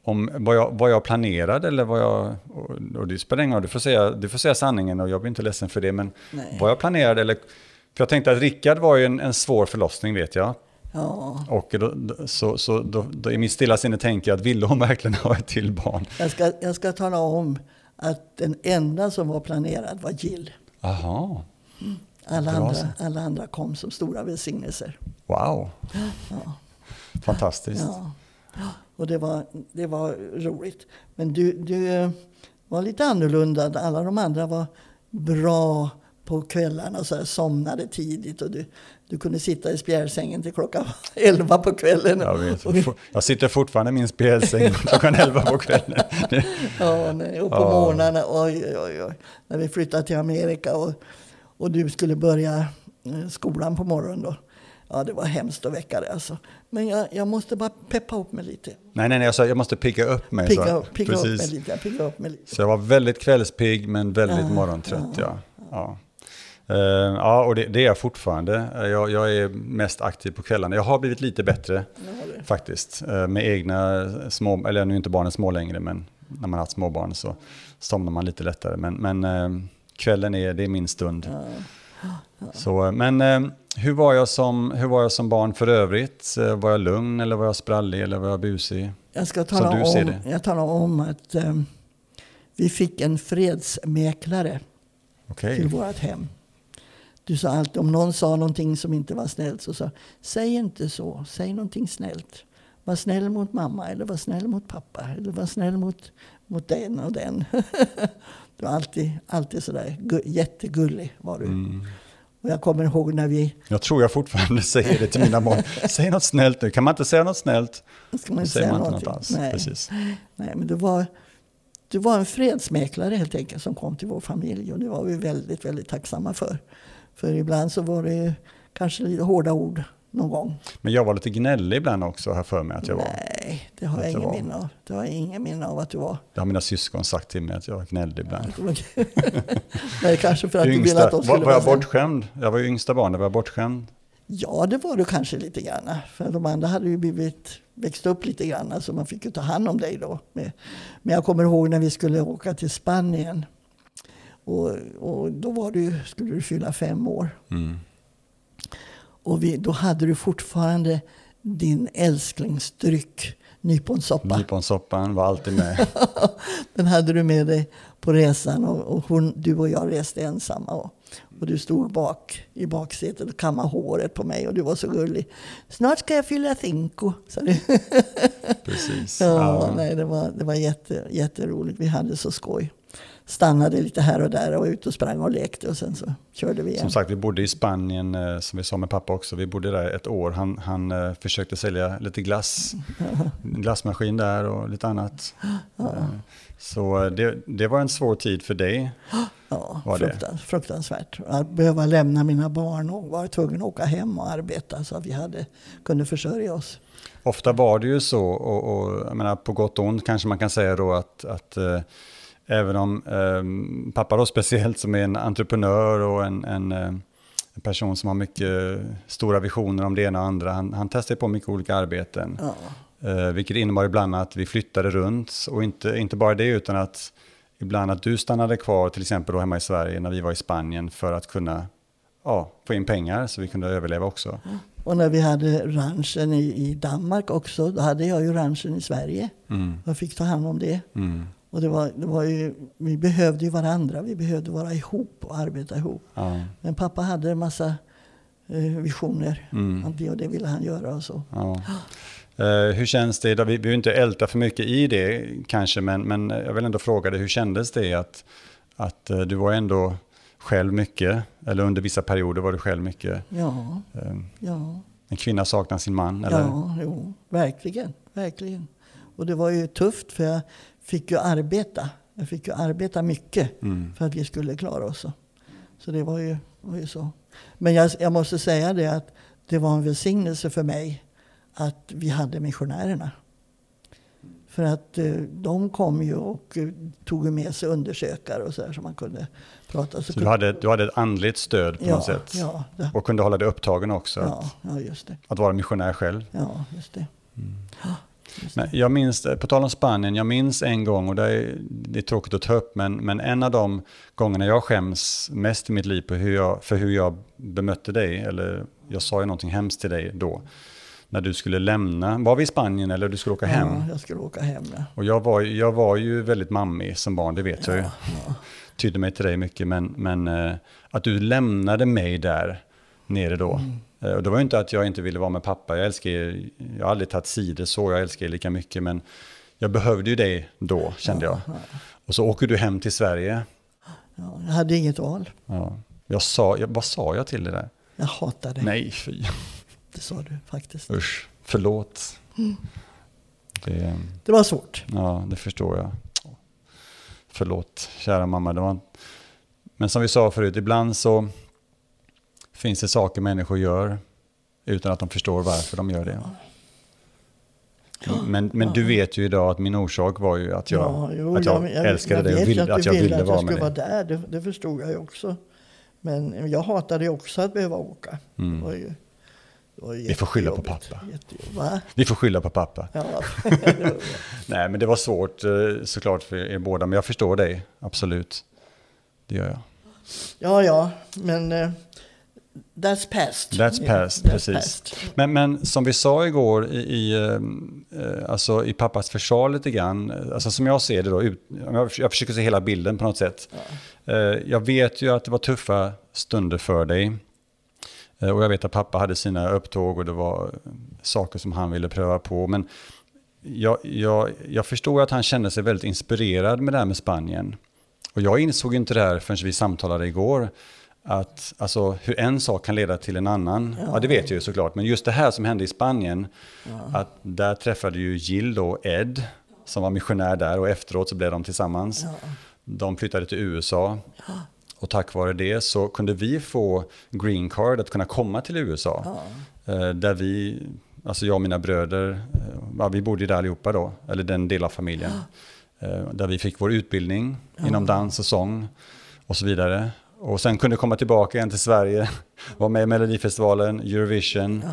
om vad jag, vad jag planerade eller vad jag, och, och det spelar ingen roll, du får, säga, du får säga sanningen och jag blir inte ledsen för det, men Nej. vad jag planerade eller, för jag tänkte att Rickard var ju en, en svår förlossning vet jag, Ja. Och då, så, så då, då i mitt stilla sinne tänker jag att ville hon verkligen ha ett till barn? Jag ska, jag ska tala om att den enda som var planerad var Jill. Aha. Mm. Alla, andra, alla andra kom som stora välsignelser. Wow. Ja. Fantastiskt. Ja. Och det var, det var roligt. Men du, du eh, var lite annorlunda. Alla de andra var bra på kvällarna och så här, somnade tidigt. Och du, du kunde sitta i spjälsängen till klockan 11 på kvällen. Jag, vet. jag sitter fortfarande i min spjälsäng klockan 11 på kvällen. ja, nej. och på ja. morgnarna, oj, oj, oj, när vi flyttade till Amerika och, och du skulle börja eh, skolan på morgonen då. Ja, det var hemskt att väcka dig alltså. Men jag, jag måste bara peppa upp mig lite. Nej, nej, nej, jag sa jag måste pigga upp mig. Pigga, upp, pigga upp mig lite, pigga upp mig lite. Så jag var väldigt kvällspigg men väldigt ja, morgontrött, ja. ja. ja. Uh, ja, och det, det, är jag fortfarande. Jag, jag, är mest aktiv på kvällarna. Jag har blivit lite bättre faktiskt. Uh, med egna små, eller nu är inte barnen små längre, men när man har haft småbarn så somnar man lite lättare. Men, men kvällen är, det är min stund. Så, men hur, var jag som, hur var jag som barn för övrigt? Var jag lugn eller var jag sprallig eller var jag busig? Jag ska tala, om, jag talar om att um, vi fick en fredsmäklare okay. till vårt hem. Du sa alltid, om någon sa någonting som inte var snällt så sa säg inte så, säg någonting snällt. Var snäll mot mamma eller var snäll mot pappa eller var snäll mot, mot den och den. du var alltid, alltid sådär jättegullig var du. Mm. Och jag kommer ihåg när vi... Jag tror jag fortfarande säger det till mina barn. Säg något snällt nu. Kan man inte säga något snällt? Inte säger man inte något alls. Nej. Precis. Nej, men du var, du var en fredsmäklare helt enkelt som kom till vår familj. Och det var vi väldigt, väldigt tacksamma för. För ibland så var det kanske lite hårda ord någon gång. Men jag var lite gnällig ibland också, har för mig att jag var. Nej, det har jag ingen minne av. Det har jag ingen minne av att du var. Det har mina syskon sagt till mig att jag gnällde ibland. Nej, kanske för att yngsta, du ville att de skulle var, var jag bortskämd? Jag var ju yngsta barnet, var jag bortskämd? Ja, det var du kanske lite grann. För de andra hade ju blivit, växt upp lite grann, så man fick ju ta hand om dig då. Men jag kommer ihåg när vi skulle åka till Spanien och, och då var du, skulle du fylla fem år. Mm. Och vi, då hade du fortfarande din älsklingsdryck, nyponsoppa. Nyponsoppan var alltid med. Den hade du med dig på resan och, och hon, du och jag reste ensamma. Och, och du stod bak i baksätet och kammade håret på mig och du var så gullig. Snart ska jag fylla cinco, sa du. Precis. ja, ja. Nej, det var, det var jätte, jätteroligt. Vi hade så skoj stannade lite här och där och ut och sprang och lekte och sen så körde vi igen. Som sagt, vi bodde i Spanien, eh, som vi sa med pappa också. Vi bodde där ett år. Han, han eh, försökte sälja lite glass, en glassmaskin där och lite annat. Ja. Eh, så det, det var en svår tid för dig. Ja, fruktans, fruktansvärt. Att behöva lämna mina barn och vara tvungen att åka hem och arbeta så att vi hade, kunde försörja oss. Ofta var det ju så, och, och menar, på gott och ont kanske man kan säga då att, att även om eh, pappa då speciellt som är en entreprenör och en, en, eh, en, person som har mycket stora visioner om det ena och andra, han, han testade på mycket olika arbeten. Ja. Eh, vilket innebar ibland att vi flyttade runt och inte, inte bara det utan att ibland att du stannade kvar till exempel då hemma i Sverige när vi var i Spanien för att kunna ja, få in pengar så vi kunde överleva också. Och när vi hade ranchen i, i Danmark också, då hade jag ju ranchen i Sverige. Mm. Jag fick ta hand om det. Mm. Och det var, det var ju, vi behövde ju varandra, vi behövde vara ihop och arbeta ihop. Ja. Men pappa hade en massa eh, visioner. Mm. Det och det ville han göra och så. Ja. Uh, hur känns det, vi behöver inte älta för mycket i det kanske, men, men jag vill ändå fråga dig, hur kändes det att, att uh, du var ändå själv mycket, eller under vissa perioder var du själv mycket? Ja. Uh, ja. En kvinna saknar sin man, eller? Ja, jo, verkligen, verkligen. Och det var ju tufft för jag fick ju arbeta. Jag fick ju arbeta mycket mm. för att vi skulle klara oss. Så det var ju, var ju så. Men jag, jag måste säga det att det var en välsignelse för mig att vi hade missionärerna. För att eh, de kom ju och eh, tog med sig undersökare och så där som man kunde prata. Så, så du, hade, du hade ett andligt stöd på ja, något sätt? Ja. Det. Och kunde hålla dig upptagen också? Ja, att, ja, just det. Att vara missionär själv? Ja, just det. Mm. Men jag minns, på tal om Spanien, jag minns en gång, och det är, det är tråkigt att ta upp, men, men en av de gångerna jag skäms mest i mitt liv på hur jag, för hur jag bemötte dig, eller jag sa ju någonting hemskt till dig då, när du skulle lämna. Var vi i Spanien eller du skulle åka hem? Ja, jag skulle åka hem. Ja. Och jag var, jag var ju väldigt mammig som barn, det vet ja, jag ju. Ja. Tydde mig till dig mycket, men, men uh, att du lämnade mig där nere då. Mm. Uh, och det var ju inte att jag inte ville vara med pappa, jag älskar er, jag har aldrig tagit sidor så, jag älskar er lika mycket, men jag behövde ju dig då, kände jag. Och så åker du hem till Sverige. Ja, jag hade inget val. Ja. Jag sa, jag, vad sa jag till dig där? Jag hatar dig. Nej, fy. Det sa du faktiskt. Usch, förlåt. Mm. Det, det, var svårt. Ja, det förstår jag. Förlåt, kära mamma. Det var... Men som vi sa förut, ibland så finns det saker människor gör utan att de förstår varför de gör det. Men, men du vet ju idag att min orsak var ju att jag, ja, jo, att jag, jag älskade dig och vill, att, jag ville vara med dig. Vara där, det, det förstod jag ju också. Men jag hatade ju också att behöva åka. Mm. Det var ju, vi får skylla på pappa. Vi får skylla på pappa. Ja. Nej, men det var svårt eh, såklart för er båda, men jag förstår dig, absolut. Det gör jag. Ja, ja, men uh, that's past. That's yeah, past, that's precis. Past. Men, men som vi sa igår i, i, uh, alltså i pappas försvar lite grann, alltså som jag ser det då, ut, jag, försöker se hela bilden på något sätt. Ja. Uh, jag vet ju att det var tuffa stunder för dig. Eh, och jag vet att pappa hade sina upptåg och det var saker som han ville pröva på. Men jag, jag, jag förstår att han kände sig väldigt inspirerad med det här med Spanien. Och jag insåg inte det här förrän vi samtalade igår. Att alltså, hur en sak kan leda till en annan, ja. ja det vet jag ju såklart. Men just det här som hände i Spanien, ja. att där träffade ju Jill och Ed, som var missionär där och efteråt så blev de tillsammans. Ja. De flyttade till USA. Och tack vare det så kunde vi få green card att kunna komma till USA. Ja. Där vi, alltså jag och mina bröder, eh, vi bodde där allihopa då, eller den delen av familjen. Eh, där vi fick vår utbildning inom dans och sång och så vidare. Och sen kunde komma tillbaka igen till Sverige, vara med i Melodifestivalen, Eurovision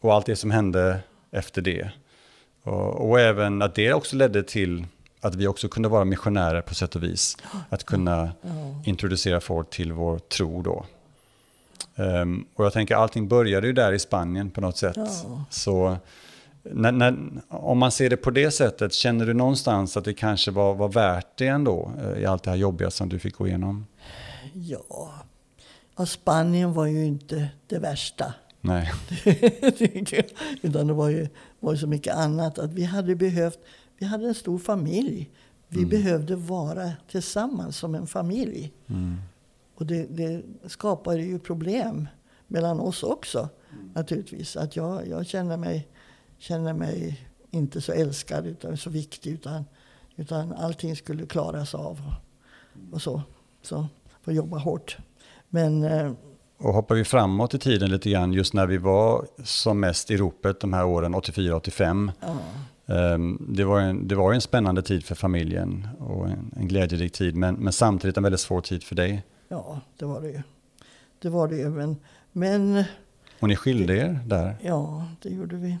och allt det som hände efter det. Och, och även att det också ledde till att vi också kunde vara missionärer på sätt och vis. Att kunna introducera folk till vår tro då. Um, och jag tänker allting började ju där i Spanien på något sätt. Så när, när, om man ser det på det sättet, känner du någonstans att det kanske var, var värt det ändå? Eh, I allt det här jobbiga som du fick gå igenom? Ja, och Spanien var ju inte det värsta. Nej. Utan det var ju, var ju så mycket annat. Att vi hade behövt vi hade en stor familj. Vi mm. behövde vara tillsammans som en familj. Mm. Och det, det skapade ju problem mellan oss också. Naturligtvis. Att jag, jag känner, mig, känner mig inte så älskad utan så viktig. Utan, utan allting skulle klaras av. Och, och så. så. Får jobba hårt. Men, eh, och hoppar vi framåt i tiden lite grann, just när vi var som mest i ropet de här åren 84-85. Ja. Ehm, det var, en, det var en spännande tid för familjen och en, en glädjerik tid, men, men samtidigt en väldigt svår tid för dig. Ja, det var det ju. Det var det ju, men... men och ni skilde er där? Ja, det gjorde vi.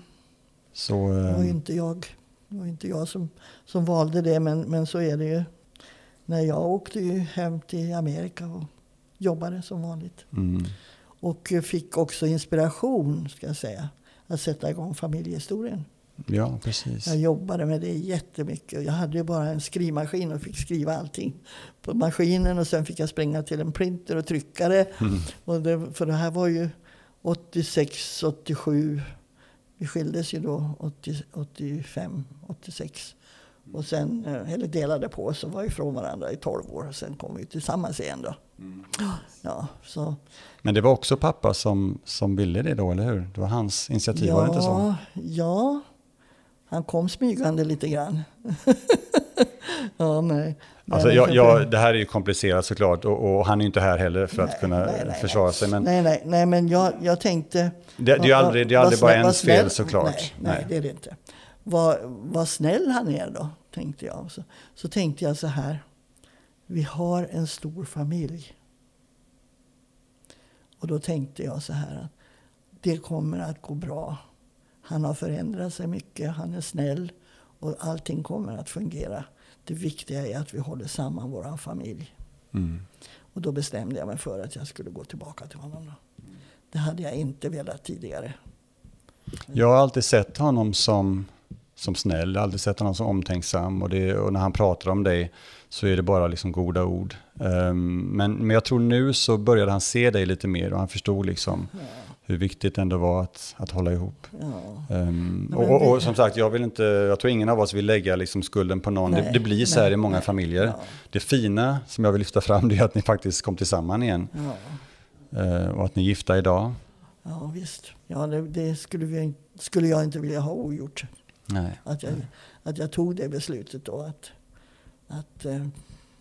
Så, det var ehm, inte jag, det var inte jag som, som valde det, men, men så är det ju. När jag åkte ju hem till Amerika och jobbade som vanligt. Mm. Och fick också inspiration, ska jag säga, att sätta igång familjehistorien. Ja, precis. Jag jobbade med det jättemycket. Jag hade ju bara en skrivmaskin och fick skriva allting på maskinen. Och sen fick jag springa till en printer och trycka det. Mm. Och det för det här var ju 86, 87. Vi skildes ju då 80, 85, 86. Och sen, eh, eller delade på oss och var ifrån varandra i 12 år. Och sen kom vi tillsammans igen då. Mm. Ja, så. Men det var också pappa som, som ville det då, eller hur? Det var hans initiativ, ja, var det inte så? Ja, han kom smygande lite grann. ja, nej. Alltså, jag, jag, det här är ju komplicerat såklart och, och, han är ju inte här heller för nej, att kunna nej, nej, försvara sig. Men, nej, nej, nej, men jag, jag tänkte... Det, det är ju aldrig, det är aldrig bara ens fel såklart. Nej, nej, det är det inte. Vad, vad snäll han är då, tänkte jag. Så, så tänkte jag så här. Vi har en stor familj. Och då tänkte jag så här att det kommer att gå bra. Han har förändrat sig mycket, han är snäll och allting kommer att fungera. Det viktiga är att vi håller samman vår familj. Mm. Och då bestämde jag mig för att jag skulle gå tillbaka till honom. Det hade jag inte velat tidigare. Jag har alltid sett honom som, som snäll, aldrig sett honom som omtänksam. Och, det, och när han pratar om dig så är det bara liksom goda ord. Um, men, men jag tror nu så började han se dig lite mer och han förstod liksom ja hur viktigt det ändå var att, att hålla ihop. Ja. Um, och, och, och, som sagt, jag, vill inte, jag tror ingen av oss vill lägga liksom skulden på någon. Nej, det, det, blir så här i många nej, familjer. Ja. Det fina som jag vill lyfta fram det är att ni faktiskt kom tillsammans igen. Uh, och att ni är gifta idag. Ja visst, ja, det, det skulle, vi, skulle jag inte vilja ha ogjort. Nej. Att, jag, att jag tog det beslutet då. Att, att uh,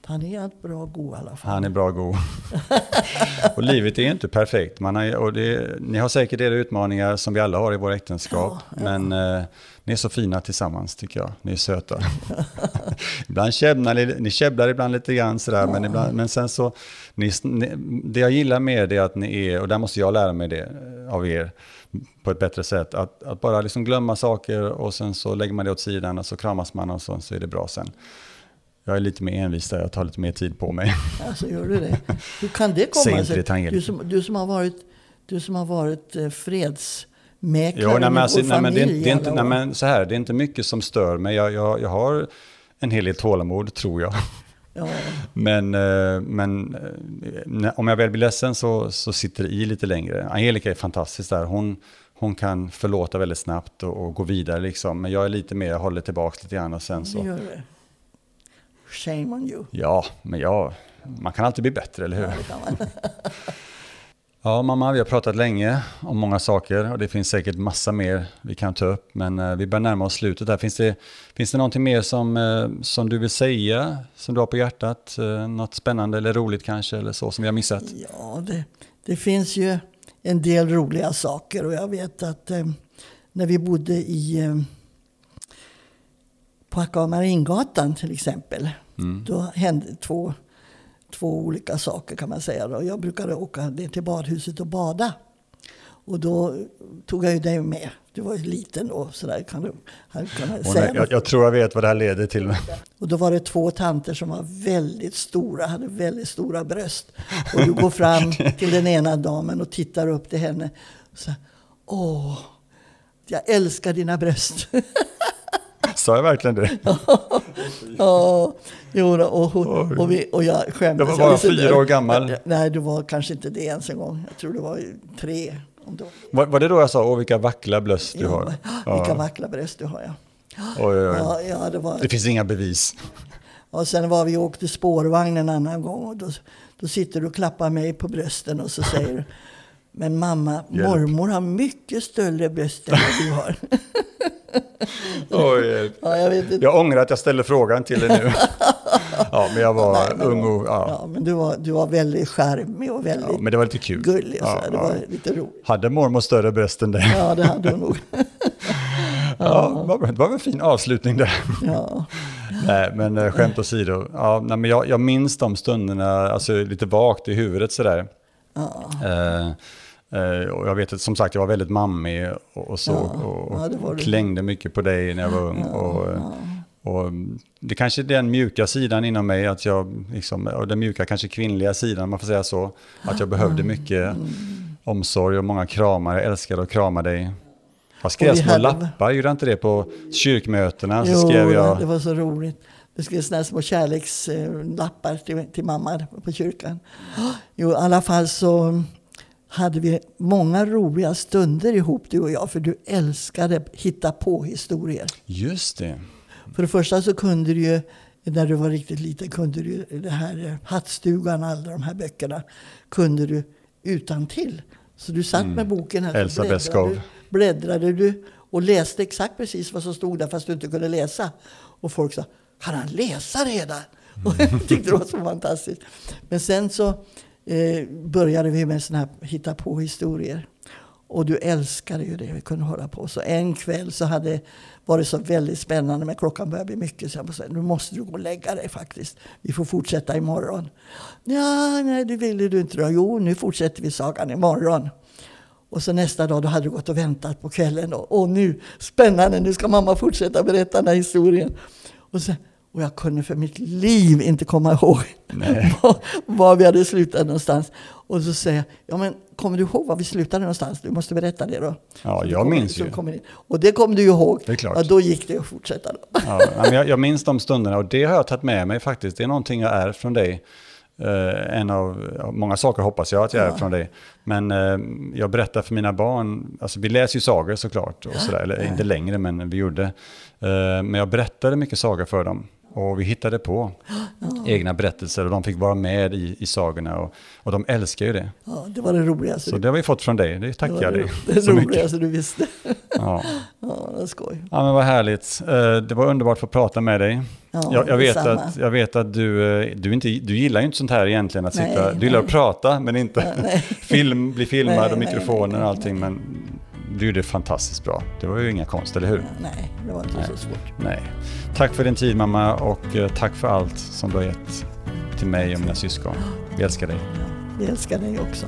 han är ett bra go i alla fall. Han är bra go. och livet är inte perfekt. Man har, och det, ni har säkert era utmaningar som vi alla har i våra äktenskap. Ja, ja. Men eh, ni är så fina tillsammans tycker jag. Ni är söta. ibland käbblar ni käbblar ibland lite grann sådär. Ja. Men, ibland, men sen så, ni, det jag gillar med det är att ni är, och där måste jag lära mig det eh, av er på ett bättre sätt. Att, att bara liksom glömma saker och sen så lägger man det åt sidan och så kramas man och så, så är det bra sen. Jag är lite mer envis där, jag tar lite mer tid på mig. Alltså gör du det? Hur kan det komma sig? Du som, du som har varit, du som har varit eh, fredsmäklare jo, nej, men alltså, nej, men det, är, det är inte, nej, men så här, det är inte mycket som stör mig. Jag, jag, jag har en hel del tålamod, tror jag. Ja. Men, eh, men eh, om jag väl blir ledsen så, så sitter det i lite längre. Angelica är fantastisk där. Hon, hon kan förlåta väldigt snabbt och, och gå vidare. Liksom. Men jag är lite mer, jag håller tillbaka lite grann och sen så... Shame on you. Ja, men ja, man kan alltid bli bättre, eller hur? Ja, ja, mamma, vi har pratat länge om många saker och det finns säkert massa mer vi kan ta upp. Men eh, vi börjar närma oss slutet här. Finns det, finns det någonting mer som, eh, som du vill säga, som du har på hjärtat? Eh, något spännande eller roligt kanske, eller så som vi har missat? Ja, det, det finns ju en del roliga saker och jag vet att eh, när vi bodde i eh, på Akvamaringatan till exempel. Mm. Då hände två, två olika saker kan man säga. Då. Jag brukade åka ner till badhuset och bada. Och då tog jag ju dig med. Du var ju liten då. Så där kan du, kan säga jag, jag, tror jag vet vad det här leder till. Och då var det två tanter som var väldigt stora, hade väldigt stora bröst. Och du går fram till den ena damen och tittar upp till henne. Och så, Åh, jag älskar dina bröst. Sa jag verkligen det? ja, jo, och, hon, och, vi, och jag skämdes. Jag var bara fyra år gammal. Nej, du var kanske inte det ens en gång. Jag tror det var tre. Var, var det då jag sa, åh vilka vackla bröst du ja, har? Vilka vackla bröst du har, ja. Oj, oj, oj. Ja, ja, det, var... det finns inga bevis. Och sen var vi och åkte spårvagn en annan gång. Och då, då sitter du och klappar mig på brösten och så säger du Men mamma, Hjälp. mormor har mycket större bröst än vad du har. Oj, ja, jag, vet inte. jag ångrar att jag ställde frågan till dig nu. ja, men jag var Nej, ung och... Ja. ja. men du var, du var väldigt charmig och väldigt ja, men det var lite kul. gullig. Ja. Det var lite roligt. Hade mormor större bröst än det? Ja, det hade hon nog. ja, det var en fin avslutning där. Ja. nej, men eh, skämt åsido. Ja, nej, men jag, jag minns de stunderna, alltså lite vagt i huvudet sådär. Ja. Eh, Eh, och jag vet att som sagt jag var väldigt mammig och, så ja, och, ja, klängde mycket på dig när jag var ung. Ja, och, och, det kanske är den mjuka sidan inom mig, att jag, liksom, och den mjuka kanske kvinnliga sidan om man får säga så, att jag behövde mycket mm. omsorg och många kramar. Jag älskade att krama dig. Jag skrev små hade... lappar, gjorde jag inte det på kyrkmötena? Jo, så skrev jag... det var så roligt. Det skrevs sådana små kärlekslappar till, till mamma på kyrkan. Jo, i alla fall så hade vi många roliga stunder ihop du och jag. För du älskade hitta på historier. Just det. För det första så kunde du ju, när du var riktigt liten, kunde du det här eh, Hattstugan, alla de här böckerna, kunde du utan till. Så du satt mm. med boken här. Elsa Beskow. Bläddrade du och läste exakt precis vad som stod där fast du inte kunde läsa. Och folk sa, kan han läsa redan? Och jag tyckte det var så fantastiskt. Men sen så eh, började vi med såna här hitta på historier. Och du älskade ju det vi kunde hålla på. Så en kväll så hade varit så väldigt spännande men klockan började bli mycket. Så jag sa, nu måste du gå och lägga dig faktiskt. Vi får fortsätta imorgon. Ja, nej, det ville du inte då. Jo, nu fortsätter vi sagan imorgon. Och så nästa dag då hade du gått och väntat på kvällen. Och, och nu, spännande, nu ska mamma fortsätta berätta den här historien. Och sen, och jag kunde för mitt liv inte komma ihåg var, var, vi hade slutat någonstans. Och så säger jag, ja men kommer du ihåg var vi slutade någonstans? Du måste berätta det då. Ja, jag kommer, minns ju. Och det kommer du ihåg. Det är klart. Ja, då gick det att fortsätta. Då. Ja, jag, jag minns de stunderna och det har jag tagit med mig faktiskt. Det är någonting jag är från dig. Uh, en av många saker hoppas jag att jag är från dig. Men uh, jag berättar för mina barn, alltså vi läser ju sagor såklart, och sådär, eller inte längre men vi gjorde. Uh, men jag berättade mycket sagor för dem. Och vi hittade på ja. egna berättelser och de fick vara med i, i sagorna och, och de älskar ju det. Ja, det var det roligaste. Så det har vi fått från dig, det tackar jag dig Det så roligaste du visste. Ja. ja, det är skoj. Ja, men vad härligt. Eh, det var underbart att få prata med dig. Ja, jag, jag vet att, jag vet att du, eh, du, inte, du gillar ju inte sånt här egentligen, att nej, sitta, du gillar nej. att prata men inte film, bli filmad nej, och mikrofoner och allting. Men du gjorde fantastiskt bra. Det var ju inga konst, eller hur? Nej, det var inte nej. så svårt. Nej. Tack för din tid mamma och eh, tack för allt som du har gett till mig och mina syskon. Vi älskar dig. Ja, vi älskar dig också.